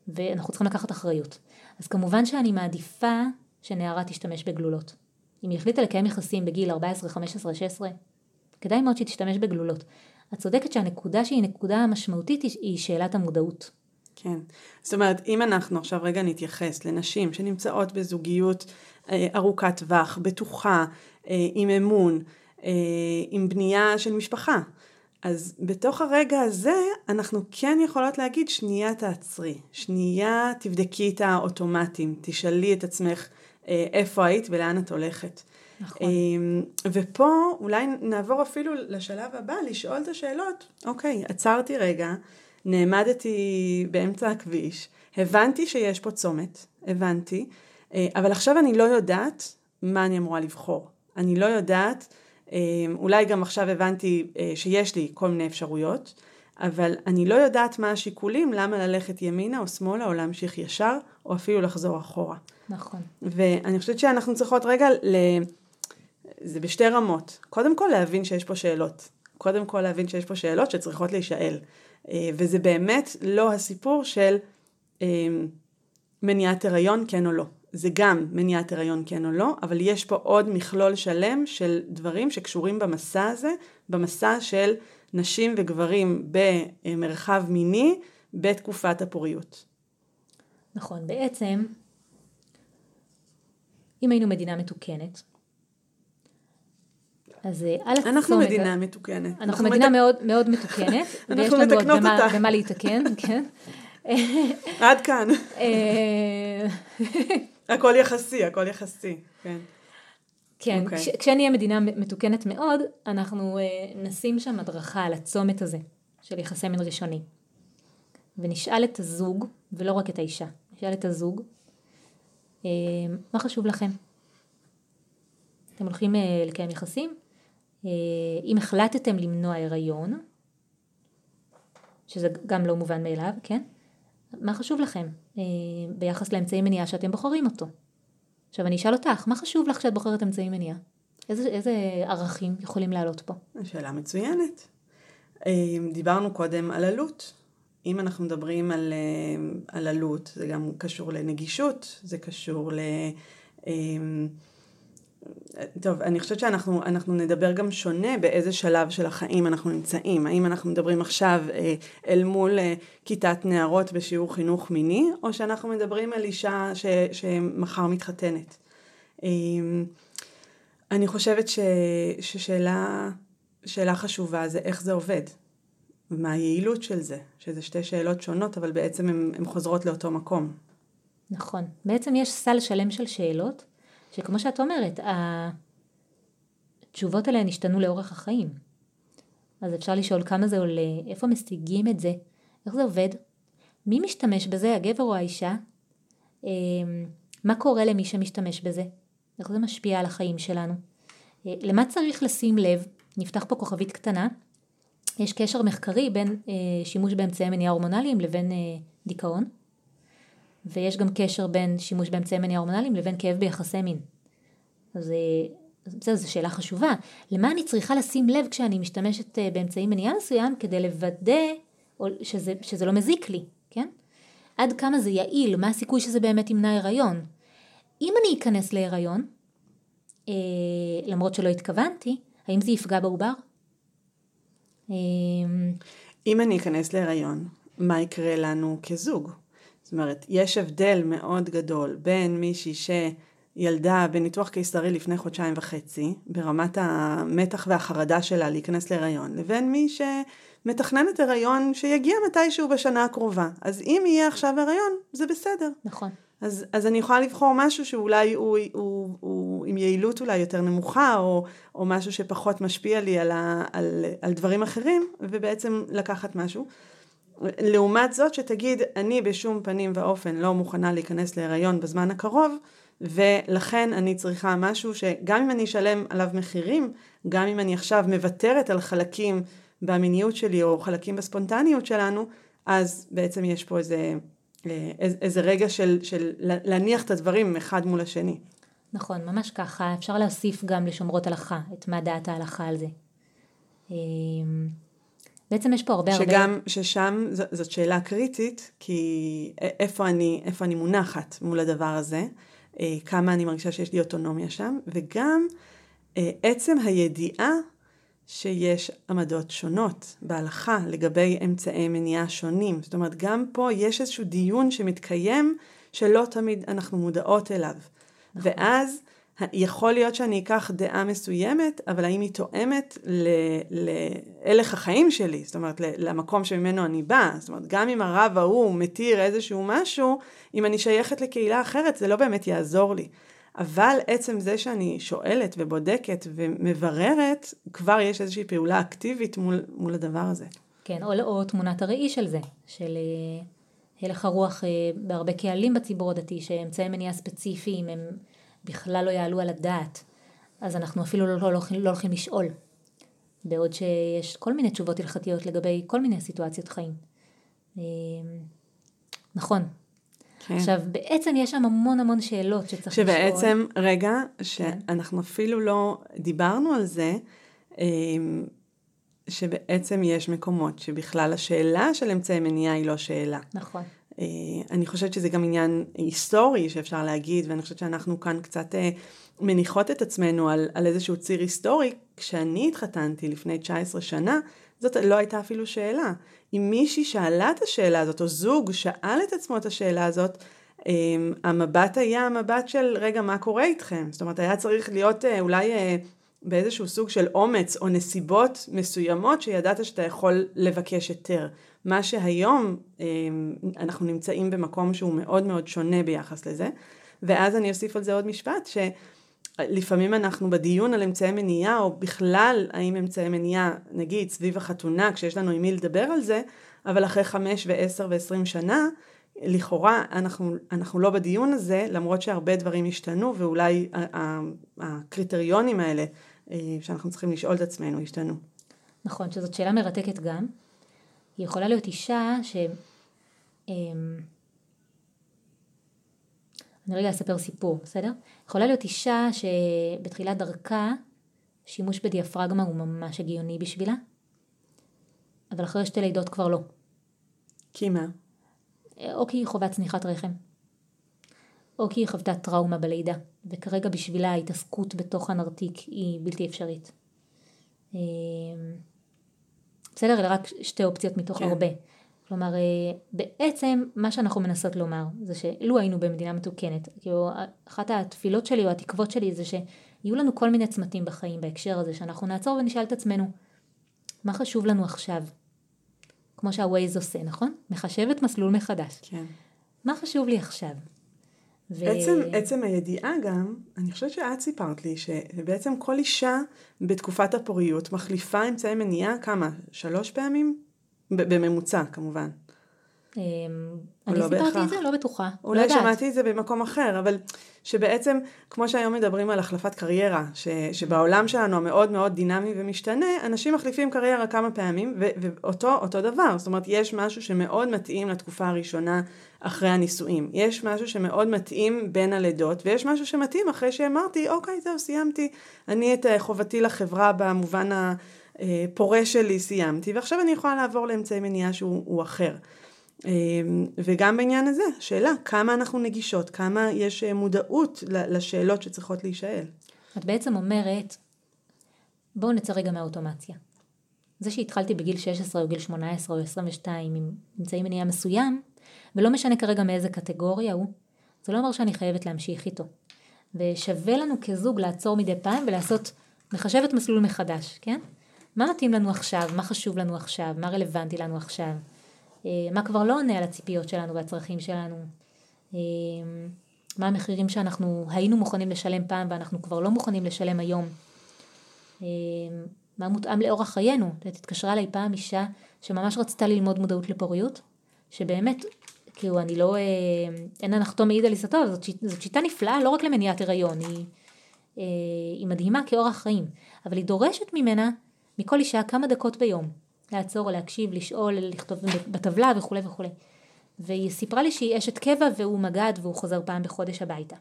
Speaker 2: ואנחנו צריכים לקחת אחריות. אז כמובן שאני מעדיפה שנערה תשתמש בגלולות. אם היא החליטה לקיים יחסים בגיל 14, 15, 16, כדאי מאוד שהיא תשתמש בגלולות. את צודקת שהנקודה שהיא נקודה משמעותית היא שאלת המודעות.
Speaker 1: כן. זאת אומרת, אם אנחנו עכשיו רגע נתייחס לנשים שנמצאות בזוגיות אה, ארוכת טווח, בטוחה, אה, עם אמון, אה, עם בנייה של משפחה, אז בתוך הרגע הזה אנחנו כן יכולות להגיד שנייה תעצרי, שנייה תבדקי את האוטומטים, תשאלי את עצמך איפה היית ולאן את הולכת.
Speaker 2: נכון.
Speaker 1: אמ, ופה אולי נעבור אפילו לשלב הבא, לשאול את השאלות. אוקיי, עצרתי רגע, נעמדתי באמצע הכביש, הבנתי שיש פה צומת, הבנתי, אה, אבל עכשיו אני לא יודעת מה אני אמורה לבחור. אני לא יודעת, אמ, אולי גם עכשיו הבנתי אה, שיש לי כל מיני אפשרויות, אבל אני לא יודעת מה השיקולים, למה ללכת ימינה או שמאלה, או להמשיך ישר, או אפילו לחזור אחורה.
Speaker 2: נכון.
Speaker 1: ואני חושבת שאנחנו צריכות רגע, ל... זה בשתי רמות. קודם כל להבין שיש פה שאלות. קודם כל להבין שיש פה שאלות שצריכות להישאל. אה, וזה באמת לא הסיפור של אה, מניעת הריון כן או לא. זה גם מניעת הריון כן או לא, אבל יש פה עוד מכלול שלם של דברים שקשורים במסע הזה, במסע של נשים וגברים במרחב מיני בתקופת הפוריות.
Speaker 2: נכון, בעצם אם היינו מדינה מתוקנת, אז אה, על הצומת...
Speaker 1: אנחנו מדינה מתוקנת.
Speaker 2: אנחנו, מדינה. מאוד, מאוד מתוקנת.
Speaker 1: אנחנו מתקנות אותה.
Speaker 2: במה להתקן, כן.
Speaker 1: עד כאן.
Speaker 2: אה,
Speaker 1: הכל יחסי, הכל יחסי, כן.
Speaker 2: כן, okay.
Speaker 1: אוקיי.
Speaker 2: כש, כשנהיה מדינה מתוקנת מאוד, אנחנו uh, נשים שם הדרכה על הצומת הזה של יחסי מין ראשוני. ונשאל את הזוג, ולא רק את האישה, נשאל את הזוג, uh, מה חשוב לכם? אתם הולכים uh, לקיים יחסים? Uh, אם החלטתם למנוע הריון, שזה גם לא מובן מאליו, כן? מה חשוב לכם uh, ביחס לאמצעי מניעה שאתם בוחרים אותו? עכשיו אני אשאל אותך, מה חשוב לך כשאת בוחרת אמצעי מניעה? איזה, איזה ערכים יכולים לעלות פה?
Speaker 1: שאלה מצוינת. דיברנו קודם על עלות. אם אנחנו מדברים על, על עלות, זה גם קשור לנגישות, זה קשור ל... טוב, אני חושבת שאנחנו אנחנו נדבר גם שונה באיזה שלב של החיים אנחנו נמצאים. האם אנחנו מדברים עכשיו אה, אל מול אה, כיתת נערות בשיעור חינוך מיני, או שאנחנו מדברים על אישה ש, שמחר מתחתנת. אה, אני חושבת ש, ששאלה שאלה חשובה זה איך זה עובד, ומה היעילות של זה, שזה שתי שאלות שונות, אבל בעצם הן חוזרות לאותו מקום.
Speaker 2: נכון. בעצם יש סל שלם של שאלות. שכמו שאת אומרת, התשובות עליהן השתנו לאורך החיים. אז אפשר לשאול כמה זה עולה, איפה משיגים את זה, איך זה עובד, מי משתמש בזה, הגבר או האישה, אמ, מה קורה למי שמשתמש בזה, איך זה משפיע על החיים שלנו, אה, למה צריך לשים לב, נפתח פה כוכבית קטנה, יש קשר מחקרי בין אה, שימוש באמצעי מניעה הורמונליים לבין אה, דיכאון, ויש גם קשר בין שימוש באמצעי מניעה הורמונליים לבין כאב ביחסי מין. אז בסדר, זו שאלה חשובה. למה אני צריכה לשים לב כשאני משתמשת אה, באמצעי מניעה מסוים כדי לוודא שזה, שזה לא מזיק לי, כן? עד כמה זה יעיל, מה הסיכוי שזה באמת ימנע הריון. אם אני אכנס להיריון, אה, למרות שלא התכוונתי, האם זה יפגע בעובר?
Speaker 1: אה, אם אני אכנס להיריון, מה יקרה לנו כזוג? זאת אומרת, יש הבדל מאוד גדול בין מישהי שילדה בניתוח קיסרי לפני חודשיים וחצי, ברמת המתח והחרדה שלה להיכנס להיריון, לבין מי שמתכננת הריון שיגיע מתישהו בשנה הקרובה. אז אם יהיה עכשיו הריון, זה בסדר.
Speaker 2: נכון.
Speaker 1: אז, אז אני יכולה לבחור משהו שאולי הוא, הוא, הוא, הוא עם יעילות אולי יותר נמוכה, או, או משהו שפחות משפיע לי על, ה, על, על דברים אחרים, ובעצם לקחת משהו. לעומת זאת שתגיד, אני בשום פנים ואופן לא מוכנה להיכנס להיריון בזמן הקרוב, ולכן אני צריכה משהו שגם אם אני אשלם עליו מחירים, גם אם אני עכשיו מוותרת על חלקים במיניות שלי או חלקים בספונטניות שלנו, אז בעצם יש פה איזה, אה, איזה רגע של, של להניח את הדברים אחד מול השני.
Speaker 2: נכון, ממש ככה. אפשר להוסיף גם לשומרות הלכה, את מה דעת ההלכה על זה. בעצם יש פה הרבה
Speaker 1: שגם, הרבה... ששם ז, זאת שאלה קריטית, כי איפה אני, איפה אני מונחת מול הדבר הזה, אה, כמה אני מרגישה שיש לי אוטונומיה שם, וגם אה, עצם הידיעה שיש עמדות שונות בהלכה לגבי אמצעי מניעה שונים. זאת אומרת, גם פה יש איזשהו דיון שמתקיים שלא תמיד אנחנו מודעות אליו. נכון. ואז יכול להיות שאני אקח דעה מסוימת, אבל האם היא תואמת להלך החיים שלי, זאת אומרת, למקום שממנו אני באה. זאת אומרת, גם אם הרב ההוא מתיר איזשהו משהו, אם אני שייכת לקהילה אחרת, זה לא באמת יעזור לי. אבל עצם זה שאני שואלת ובודקת ומבררת, כבר יש איזושהי פעולה אקטיבית מול, מול הדבר הזה.
Speaker 2: כן, או, או תמונת הראי של זה, של אה, הלך הרוח אה, בהרבה קהלים בציבור הדתי, שאמצעי מניעה ספציפיים הם בכלל לא יעלו על הדעת, אז אנחנו אפילו לא, לא, לא, לא הולכים לשאול. בעוד שיש כל מיני תשובות הלכתיות לגבי כל מיני סיטואציות חיים. אה, נכון. כן. עכשיו, בעצם יש שם המון המון שאלות שצריך
Speaker 1: שבעצם, לשאול. שבעצם, רגע, כן. שאנחנו כן. אפילו לא דיברנו על זה, אה, שבעצם יש מקומות שבכלל השאלה של אמצעי מניעה היא לא שאלה.
Speaker 2: נכון.
Speaker 1: אה, אני חושבת שזה גם עניין היסטורי שאפשר להגיד, ואני חושבת שאנחנו כאן קצת אה, מניחות את עצמנו על, על איזשהו ציר היסטורי. כשאני התחתנתי לפני 19 שנה, זאת לא הייתה אפילו שאלה. אם מישהי שאלה את השאלה הזאת, או זוג שאל את עצמו את השאלה הזאת, אה, המבט היה המבט של, רגע, מה קורה איתכם? זאת אומרת, היה צריך להיות אולי באיזשהו סוג של אומץ או נסיבות מסוימות שידעת שאתה יכול לבקש היתר. מה שהיום אמ, אנחנו נמצאים במקום שהוא מאוד מאוד שונה ביחס לזה. ואז אני אוסיף על זה עוד משפט, שלפעמים אנחנו בדיון על אמצעי מניעה, או בכלל האם אמצעי מניעה, נגיד סביב החתונה, כשיש לנו עם מי לדבר על זה, אבל אחרי חמש ועשר ועשרים שנה, לכאורה אנחנו, אנחנו לא בדיון הזה, למרות שהרבה דברים השתנו, ואולי הקריטריונים האלה אה, שאנחנו צריכים לשאול את עצמנו השתנו.
Speaker 2: נכון, שזאת שאלה מרתקת גם. היא יכולה להיות אישה ש... אמ, אני רגע אספר סיפור, בסדר? יכולה להיות אישה שבתחילת דרכה שימוש בדיאפרגמה הוא ממש הגיוני בשבילה, אבל אחרי שתי לידות כבר לא.
Speaker 1: כי מה?
Speaker 2: או כי היא חווה צניחת רחם, או כי היא חוותה טראומה בלידה, וכרגע בשבילה ההתעסקות בתוך הנרתיק היא בלתי אפשרית. בסדר? אלה רק שתי אופציות מתוך כן. הרבה. כלומר, אה, בעצם מה שאנחנו מנסות לומר זה שאילו היינו במדינה מתוקנת, כאילו אחת התפילות שלי או התקוות שלי זה שיהיו לנו כל מיני צמתים בחיים בהקשר הזה, שאנחנו נעצור ונשאל את עצמנו, מה חשוב לנו עכשיו? כמו שהווייז עושה, נכון? מחשב את מסלול מחדש.
Speaker 1: כן.
Speaker 2: מה חשוב לי עכשיו?
Speaker 1: ו... עצם, עצם הידיעה גם, אני חושבת שאת סיפרת לי, שבעצם כל אישה בתקופת הפוריות מחליפה אמצעי מניעה כמה? שלוש פעמים? בממוצע כמובן.
Speaker 2: אמ, אני
Speaker 1: לא
Speaker 2: סיפרתי
Speaker 1: בהכרח.
Speaker 2: את זה? לא בטוחה.
Speaker 1: אולי
Speaker 2: לא.
Speaker 1: שמעתי את זה במקום אחר, אבל שבעצם, כמו שהיום מדברים על החלפת קריירה, ש, שבעולם שלנו המאוד מאוד דינמי ומשתנה, אנשים מחליפים קריירה כמה פעמים, ו, ואותו אותו דבר. זאת אומרת, יש משהו שמאוד מתאים לתקופה הראשונה אחרי הנישואים. יש משהו שמאוד מתאים בין הלידות, ויש משהו שמתאים אחרי שאמרתי, אוקיי, זהו, סיימתי. אני את אה, חובתי לחברה במובן הפורה שלי סיימתי, ועכשיו אני יכולה לעבור לאמצעי מניעה שהוא הוא אחר. אמ, וגם בעניין הזה, שאלה, כמה אנחנו נגישות, כמה יש אה, מודעות לשאלות שצריכות להישאל.
Speaker 2: את בעצם אומרת, בואו נצא רגע מהאוטומציה. זה שהתחלתי בגיל 16 או גיל 18 או 22 עם אמצעי מניעה מסוים, ולא משנה כרגע מאיזה קטגוריה הוא, זה לא אומר שאני חייבת להמשיך איתו. ושווה לנו כזוג לעצור מדי פעם ולעשות, לחשב את מסלול מחדש, כן? מה מתאים לנו עכשיו, מה חשוב לנו עכשיו, מה רלוונטי לנו עכשיו, אה, מה כבר לא עונה על הציפיות שלנו והצרכים שלנו, אה, מה המחירים שאנחנו היינו מוכנים לשלם פעם ואנחנו כבר לא מוכנים לשלם היום. אה, מה מותאם לאורח חיינו. התקשרה אליי פעם אישה שממש רצתה ללמוד מודעות לפוריות, שבאמת, כאילו אני לא, אה, אין הנחתום מעיד על עיסתו, זאת, זאת שיטה נפלאה לא רק למניעת הריון, היא, אה, היא מדהימה כאורח חיים, אבל היא דורשת ממנה, מכל אישה, כמה דקות ביום, לעצור, להקשיב, לשאול, לכתוב בטבלה וכולי וכולי. והיא סיפרה לי שהיא אשת קבע והוא מג"ד והוא חוזר פעם בחודש הביתה.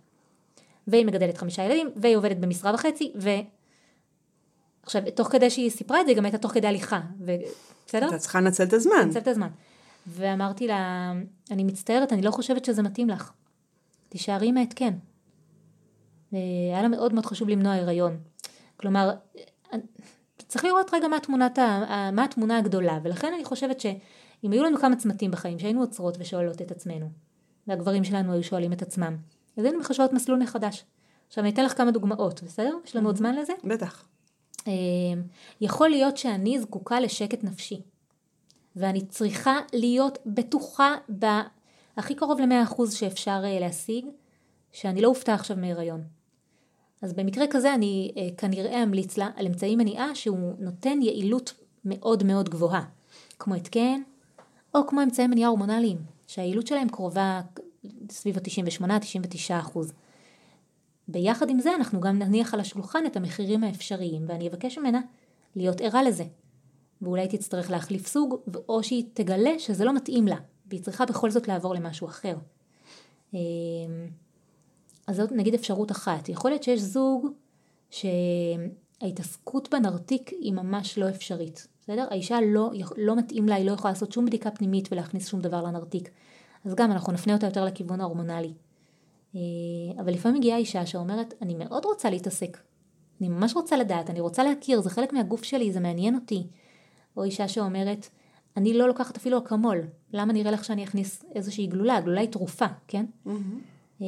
Speaker 2: והיא מגדלת חמישה ילדים, והיא עובדת במשרה וחצי, ו... עכשיו, תוך כדי שהיא סיפרה את זה, היא גם הייתה תוך כדי הליכה, ו... בסדר?
Speaker 1: אתה צריכה לנצל את הזמן.
Speaker 2: לנצל את הזמן. ואמרתי לה, אני מצטערת, אני לא חושבת שזה מתאים לך. תישארי עם ההתקן. אה, היה לה מאוד מאוד חשוב למנוע הריון. כלומר, אה, צריך לראות רגע מה, ה- מה התמונה הגדולה, ולכן אני חושבת שאם היו לנו כמה צמתים בחיים שהיינו עוצרות ושואלות את עצמנו, והגברים שלנו היו שואלים את עצמם, אז היינו מחשבות מסלול מחדש. עכשיו אני אתן לך כמה דוגמאות, בסדר? יש לנו עוד זמן לזה?
Speaker 1: בטח.
Speaker 2: אה, יכול להיות שאני זקוקה לשקט נפשי, ואני צריכה להיות בטוחה בהכי קרוב ל-100% שאפשר אה, להשיג, שאני לא אופתע עכשיו מהיריון. אז במקרה כזה אני אה, כנראה אמליץ לה על אמצעי מניעה שהוא נותן יעילות מאוד מאוד גבוהה, כמו התקן, או כמו אמצעי מניעה הורמונליים, שהיעילות שלהם קרובה סביב ה-98-99%. ביחד עם זה אנחנו גם נניח על השולחן את המחירים האפשריים ואני אבקש ממנה להיות ערה לזה. ואולי תצטרך להחליף סוג או שהיא תגלה שזה לא מתאים לה והיא צריכה בכל זאת לעבור למשהו אחר. אמ, אז זאת נגיד אפשרות אחת. יכול להיות שיש זוג שההתעסקות בנרתיק היא ממש לא אפשרית. בסדר? האישה לא, לא מתאים לה, היא לא יכולה לעשות שום בדיקה פנימית ולהכניס שום דבר לנרתיק. אז גם אנחנו נפנה אותה יותר לכיוון ההורמונלי. אה, אבל לפעמים מגיעה אישה שאומרת, אני מאוד רוצה להתעסק. אני ממש רוצה לדעת, אני רוצה להכיר, זה חלק מהגוף שלי, זה מעניין אותי. או אישה שאומרת, אני לא לוקחת אפילו אקמול, למה נראה לך שאני אכניס איזושהי גלולה? גלולה היא תרופה, כן? אה,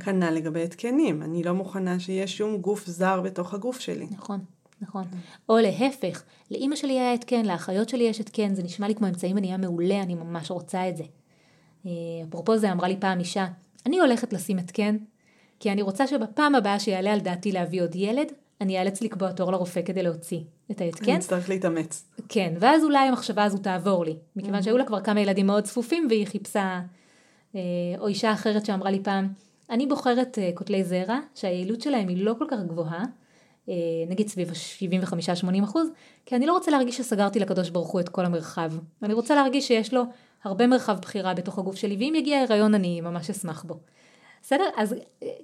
Speaker 1: כנ"ל לגבי התקנים, אני לא מוכנה שיהיה שום גוף זר בתוך הגוף שלי.
Speaker 2: נכון, נכון. או להפך, לאימא שלי היה התקן, לאחיות שלי יש התקן, זה נשמע לי כמו אמצעי מניעה מעולה, אני ממש רוצה את זה. אה, אפרופו זה אמרה לי פעם אישה, אני הולכת לשים התקן, כי אני רוצה שבפעם הבאה שיעלה על דעתי להביא עוד ילד, אני אאלץ לקבוע תור לרופא כדי להוציא את
Speaker 1: אני
Speaker 2: ההתקן.
Speaker 1: אצטרך להתאמץ.
Speaker 2: כן, ואז אולי המחשבה הזו תעבור לי, מכיוון שהיו לה כבר כמה ילדים מאוד צפופים והיא חיפשה, אה, או אישה אחרת שאמרה לי פעם, אני בוחרת אה, כותלי זרע שהיעילות שלהם היא לא כל כך גבוהה, אה, נגיד סביב ה-75-80 אחוז, כי אני לא רוצה להרגיש שסגרתי לקדוש ברוך הוא את כל המרחב, אני רוצה להרגיש שיש לו הרבה מרחב בחירה בתוך הגוף שלי, ואם יגיע הריון אני ממש אשמח בו. בסדר? אז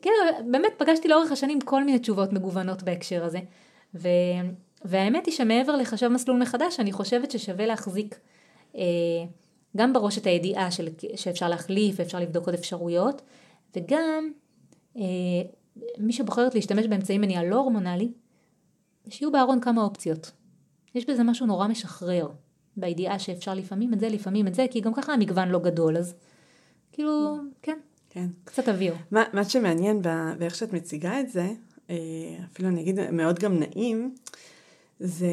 Speaker 2: כן, באמת פגשתי לאורך השנים כל מיני תשובות מגוונות בהקשר הזה. ו... והאמת היא שמעבר לחשב מסלול מחדש, אני חושבת ששווה להחזיק אה, גם בראש את הידיעה של, שאפשר להחליף ואפשר לבדוק עוד אפשרויות, וגם אה, מי שבוחרת להשתמש באמצעי מניעה לא הורמונלי, שיהיו בארון כמה אופציות. יש בזה משהו נורא משחרר, בידיעה שאפשר לפעמים את זה, לפעמים את זה, כי גם ככה המגוון לא גדול, אז כאילו, כן,
Speaker 1: כן.
Speaker 2: קצת אוויר.
Speaker 1: מה, מה שמעניין באיך שאת מציגה את זה, אה, אפילו אני אגיד מאוד גם נעים, זה...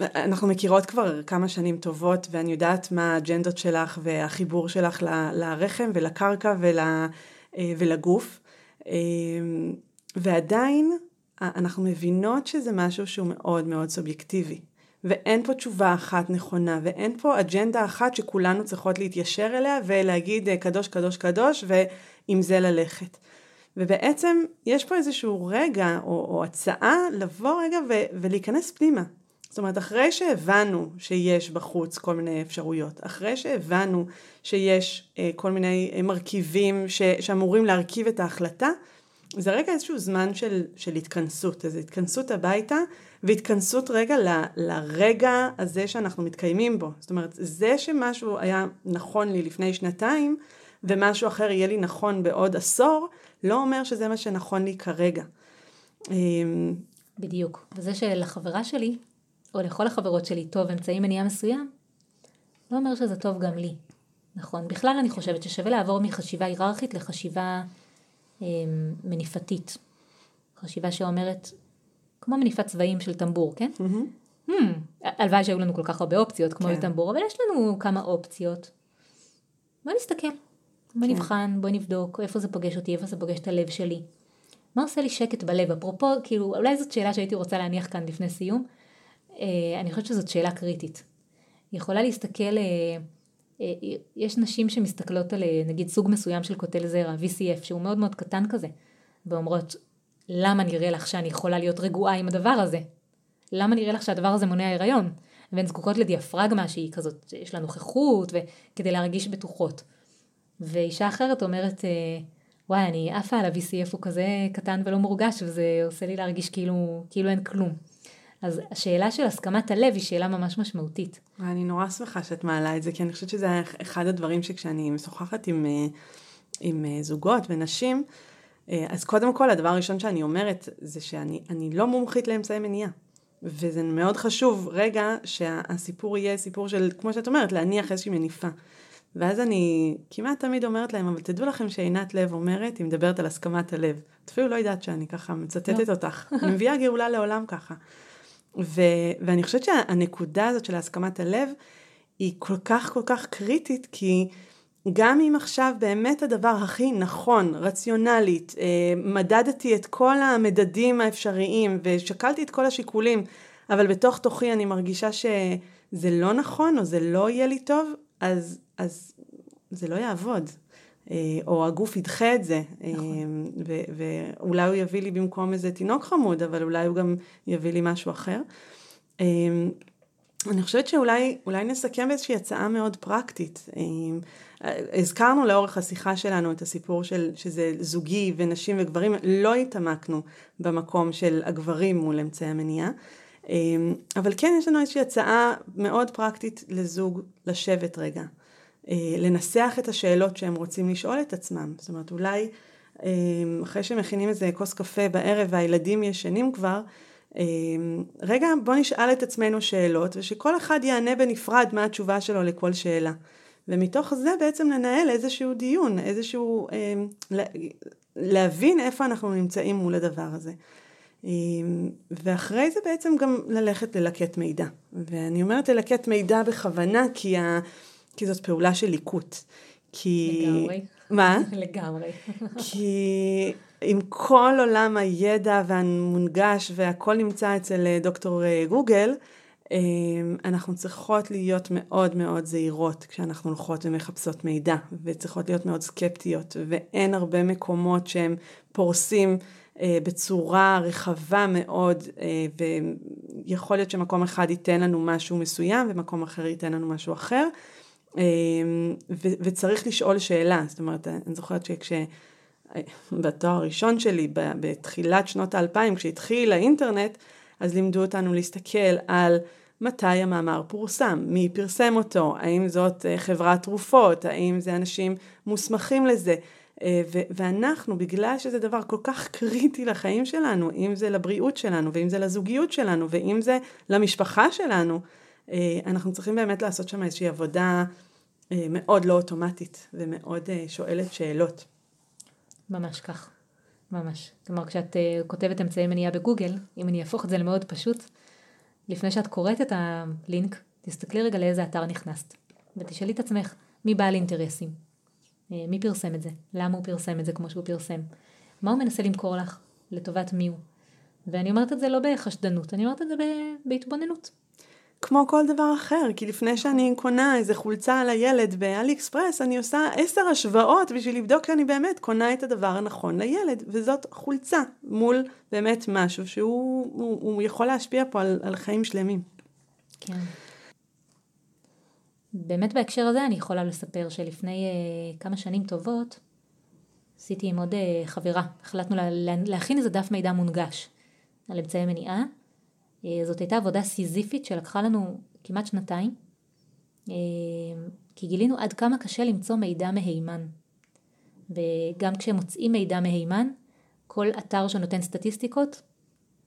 Speaker 1: אנחנו מכירות כבר כמה שנים טובות, ואני יודעת מה האג'נדות שלך והחיבור שלך ל- לרחם ולקרקע ול, אה, ולגוף. אה, ועדיין אנחנו מבינות שזה משהו שהוא מאוד מאוד סובייקטיבי. ואין פה תשובה אחת נכונה, ואין פה אג'נדה אחת שכולנו צריכות להתיישר אליה ולהגיד אה, קדוש קדוש קדוש ועם זה ללכת. ובעצם יש פה איזשהו רגע או, או הצעה לבוא רגע ו, ולהיכנס פנימה. זאת אומרת, אחרי שהבנו שיש בחוץ כל מיני אפשרויות, אחרי שהבנו שיש אה, כל מיני אה, מרכיבים ש, שאמורים להרכיב את ההחלטה, זה רגע איזשהו זמן של, של התכנסות, איזו התכנסות הביתה, והתכנסות רגע ל, לרגע הזה שאנחנו מתקיימים בו. זאת אומרת, זה שמשהו היה נכון לי לפני שנתיים, ומשהו אחר יהיה לי נכון בעוד עשור, לא אומר שזה מה שנכון לי כרגע.
Speaker 2: אמ, בדיוק. וזה שלחברה שלי, או לכל החברות שלי, טוב אמצעי מניעה מסוים, לא אומר שזה טוב גם לי. נכון. בכלל אני חושבת ששווה לעבור מחשיבה היררכית לחשיבה מניפתית. חשיבה שאומרת, כמו מניפת צבעים של טמבור, כן? Mm-hmm. Hmm, הלוואי שהיו לנו כל כך הרבה אופציות כמו כן. בטמבור, אבל יש לנו כמה אופציות. בוא נסתכל. בוא כן. נבחן, בוא נבדוק איפה זה פוגש אותי, איפה זה פוגש את הלב שלי. מה עושה לי שקט בלב? אפרופו, כאילו, אולי זאת שאלה שהייתי רוצה להניח כאן לפני סיום. אה, אני חושבת שזאת שאלה קריטית. יכולה להסתכל, אה, יש נשים שמסתכלות על נגיד סוג מסוים של קוטל זרע, VCF, שהוא מאוד מאוד קטן כזה, ואומרות, למה נראה לך שאני יכולה להיות רגועה עם הדבר הזה? למה נראה לך שהדבר הזה מונע הריון? והן זקוקות לדיאפרגמה שהיא כזאת, יש לה נוכחות, וכדי להרגיש בטוחות. ואישה אחרת אומרת, וואי, אני עפה על ה-VCF הוא כזה קטן ולא מורגש, וזה עושה לי להרגיש כאילו, כאילו אין כלום. אז השאלה של הסכמת הלב היא שאלה ממש משמעותית.
Speaker 1: אני נורא שמחה שאת מעלה את זה, כי אני חושבת שזה אחד הדברים שכשאני משוחחת עם, אה, עם אה, זוגות ונשים, אה, אז קודם כל הדבר הראשון שאני אומרת זה שאני לא מומחית לאמצעי מניעה. וזה מאוד חשוב רגע שהסיפור יהיה סיפור של, כמו שאת אומרת, להניח איזושהי מניפה. ואז אני כמעט תמיד אומרת להם, אבל תדעו לכם שעינת לב אומרת, היא מדברת על הסכמת הלב. את אפילו לא יודעת שאני ככה מצטטת לא. אותך. אני מביאה גאולה לעולם ככה. ו, ואני חושבת שהנקודה הזאת של הסכמת הלב היא כל כך כל כך קריטית, כי גם אם עכשיו באמת הדבר הכי נכון, רציונלית, אה, מדדתי את כל המדדים האפשריים ושקלתי את כל השיקולים, אבל בתוך תוכי אני מרגישה שזה לא נכון או זה לא יהיה לי טוב, אז, אז זה לא יעבוד. אה, או הגוף ידחה את זה, נכון. אה, ואולי הוא יביא לי במקום איזה תינוק חמוד, אבל אולי הוא גם יביא לי משהו אחר. אה, אני חושבת שאולי נסכם באיזושהי הצעה מאוד פרקטית. הזכרנו לאורך השיחה שלנו את הסיפור של שזה זוגי ונשים וגברים, לא התעמקנו במקום של הגברים מול אמצעי המניעה, אבל כן יש לנו איזושהי הצעה מאוד פרקטית לזוג לשבת רגע. אה, לנסח את השאלות שהם רוצים לשאול את עצמם. זאת אומרת, אולי אה, אחרי שמכינים איזה כוס קפה בערב והילדים ישנים כבר, אה, רגע, בוא נשאל את עצמנו שאלות, ושכל אחד יענה בנפרד מה התשובה שלו לכל שאלה. ומתוך זה בעצם לנהל איזשהו דיון, איזשהו, להבין איפה אנחנו נמצאים מול הדבר הזה. ואחרי זה בעצם גם ללכת ללקט מידע. ואני אומרת ללקט מידע בכוונה, כי ה... כי זאת פעולה של ליקוט.
Speaker 2: כי... לגמרי.
Speaker 1: מה?
Speaker 2: לגמרי.
Speaker 1: כי עם כל עולם הידע והמונגש והכל נמצא אצל אה, דוקטור אה, גוגל, אה, אנחנו צריכות להיות מאוד מאוד זהירות כשאנחנו הולכות ומחפשות מידע, וצריכות להיות מאוד סקפטיות, ואין הרבה מקומות שהם פורסים בצורה רחבה מאוד, ויכול להיות שמקום אחד ייתן לנו משהו מסוים, ומקום אחר ייתן לנו משהו אחר. אמ, וצריך לשאול שאלה, זאת אומרת, אני זוכרת שכש... בתואר הראשון שלי, בתחילת שנות האלפיים, כשהתחיל האינטרנט, אז לימדו אותנו להסתכל על מתי המאמר פורסם, מי פרסם אותו, האם זאת אה, חברת תרופות, האם זה אנשים מוסמכים לזה. אה, ואנחנו, בגלל שזה דבר כל כך קריטי לחיים שלנו, אם זה לבריאות שלנו, ואם זה לזוגיות שלנו, ואם זה למשפחה שלנו, אנחנו צריכים באמת לעשות שם איזושהי עבודה אה, מאוד לא אוטומטית ומאוד אה, שואלת שאלות.
Speaker 2: ממש כך, ממש. כלומר, כשאת כותבת אמצעי מניעה בגוגל, אם אני אהפוך את זה למאוד פשוט, לפני שאת קוראת את הלינק, תסתכלי רגע לאיזה אתר נכנסת, ותשאלי את עצמך, מי בעל אינטרסים? מי פרסם את זה? למה הוא פרסם את זה כמו שהוא פרסם? מה הוא מנסה למכור לך? לטובת מי הוא? ואני אומרת את זה לא בחשדנות, אני אומרת את זה בהתבוננות.
Speaker 1: כמו כל דבר אחר, כי לפני שאני קונה איזה חולצה על הילד באלי אקספרס, אני עושה עשר השוואות בשביל לבדוק שאני באמת קונה את הדבר הנכון לילד, וזאת חולצה מול באמת משהו שהוא הוא, הוא יכול להשפיע פה על, על חיים שלמים.
Speaker 2: כן. באמת בהקשר הזה אני יכולה לספר שלפני uh, כמה שנים טובות, עשיתי עם עוד uh, חברה, החלטנו לה, להכין איזה דף מידע מונגש על אמצעי מניעה. Uh, זאת הייתה עבודה סיזיפית שלקחה לנו כמעט שנתיים, uh, כי גילינו עד כמה קשה למצוא מידע מהימן. וגם כשמוצאים מידע מהימן, כל אתר שנותן סטטיסטיקות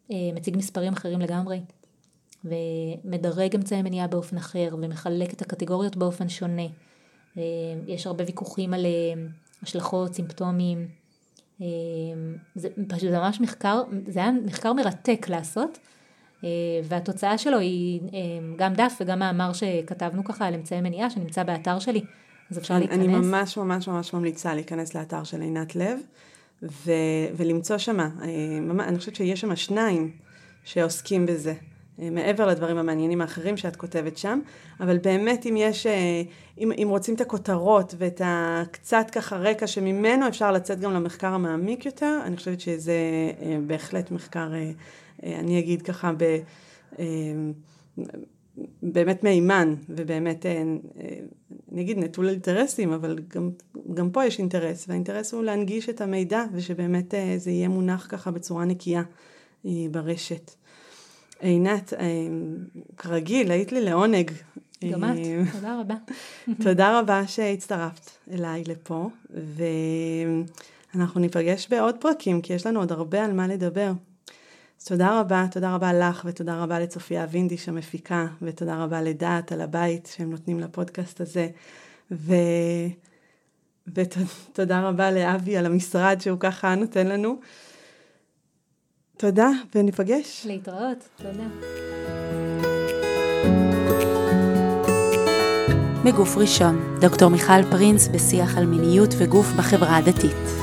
Speaker 2: uh, מציג מספרים אחרים לגמרי. ומדרג אמצעי מניעה באופן אחר ומחלק את הקטגוריות באופן שונה. אה, יש הרבה ויכוחים על אה, השלכות, סימפטומים. אה, זה פשוט ממש מחקר, זה היה מחקר מרתק לעשות. והתוצאה שלו היא גם דף וגם מאמר שכתבנו ככה על אמצעי מניעה שנמצא באתר שלי, אז אפשר להיכנס.
Speaker 1: אני ממש ממש ממש ממליצה להיכנס לאתר של עינת לב ו- ולמצוא שמה, אני חושבת שיש שם שניים שעוסקים בזה. אה, מעבר לדברים המעניינים האחרים שאת כותבת שם, אבל באמת אם יש, אה, אם, אם רוצים את הכותרות ואת הקצת ככה רקע שממנו אפשר לצאת גם למחקר המעמיק יותר, אני חושבת שזה אה, בהחלט מחקר, אני אגיד ככה, ב, באמת מהימן, ובאמת, אני אגיד נטול אינטרסים, אבל גם, גם פה יש אינטרס, והאינטרס הוא להנגיש את המידע, ושבאמת זה יהיה מונח ככה בצורה נקייה ברשת. עינת, אה, כרגיל, היית לי לעונג.
Speaker 2: גם את, אה, תודה רבה.
Speaker 1: תודה רבה שהצטרפת אליי לפה, ואנחנו ניפגש בעוד פרקים, כי יש לנו עוד הרבה על מה לדבר. אז תודה רבה, תודה רבה לך, ותודה רבה לצופיה וינדיש המפיקה, ותודה רבה לדעת על הבית שהם נותנים לפודקאסט הזה, ו... ותודה רבה לאבי על המשרד שהוא ככה נותן לנו. תודה, וניפגש.
Speaker 2: להתראות, תודה.
Speaker 3: מגוף ראשון, דוקטור מיכל פרינס בשיח על מיניות וגוף בחברה הדתית.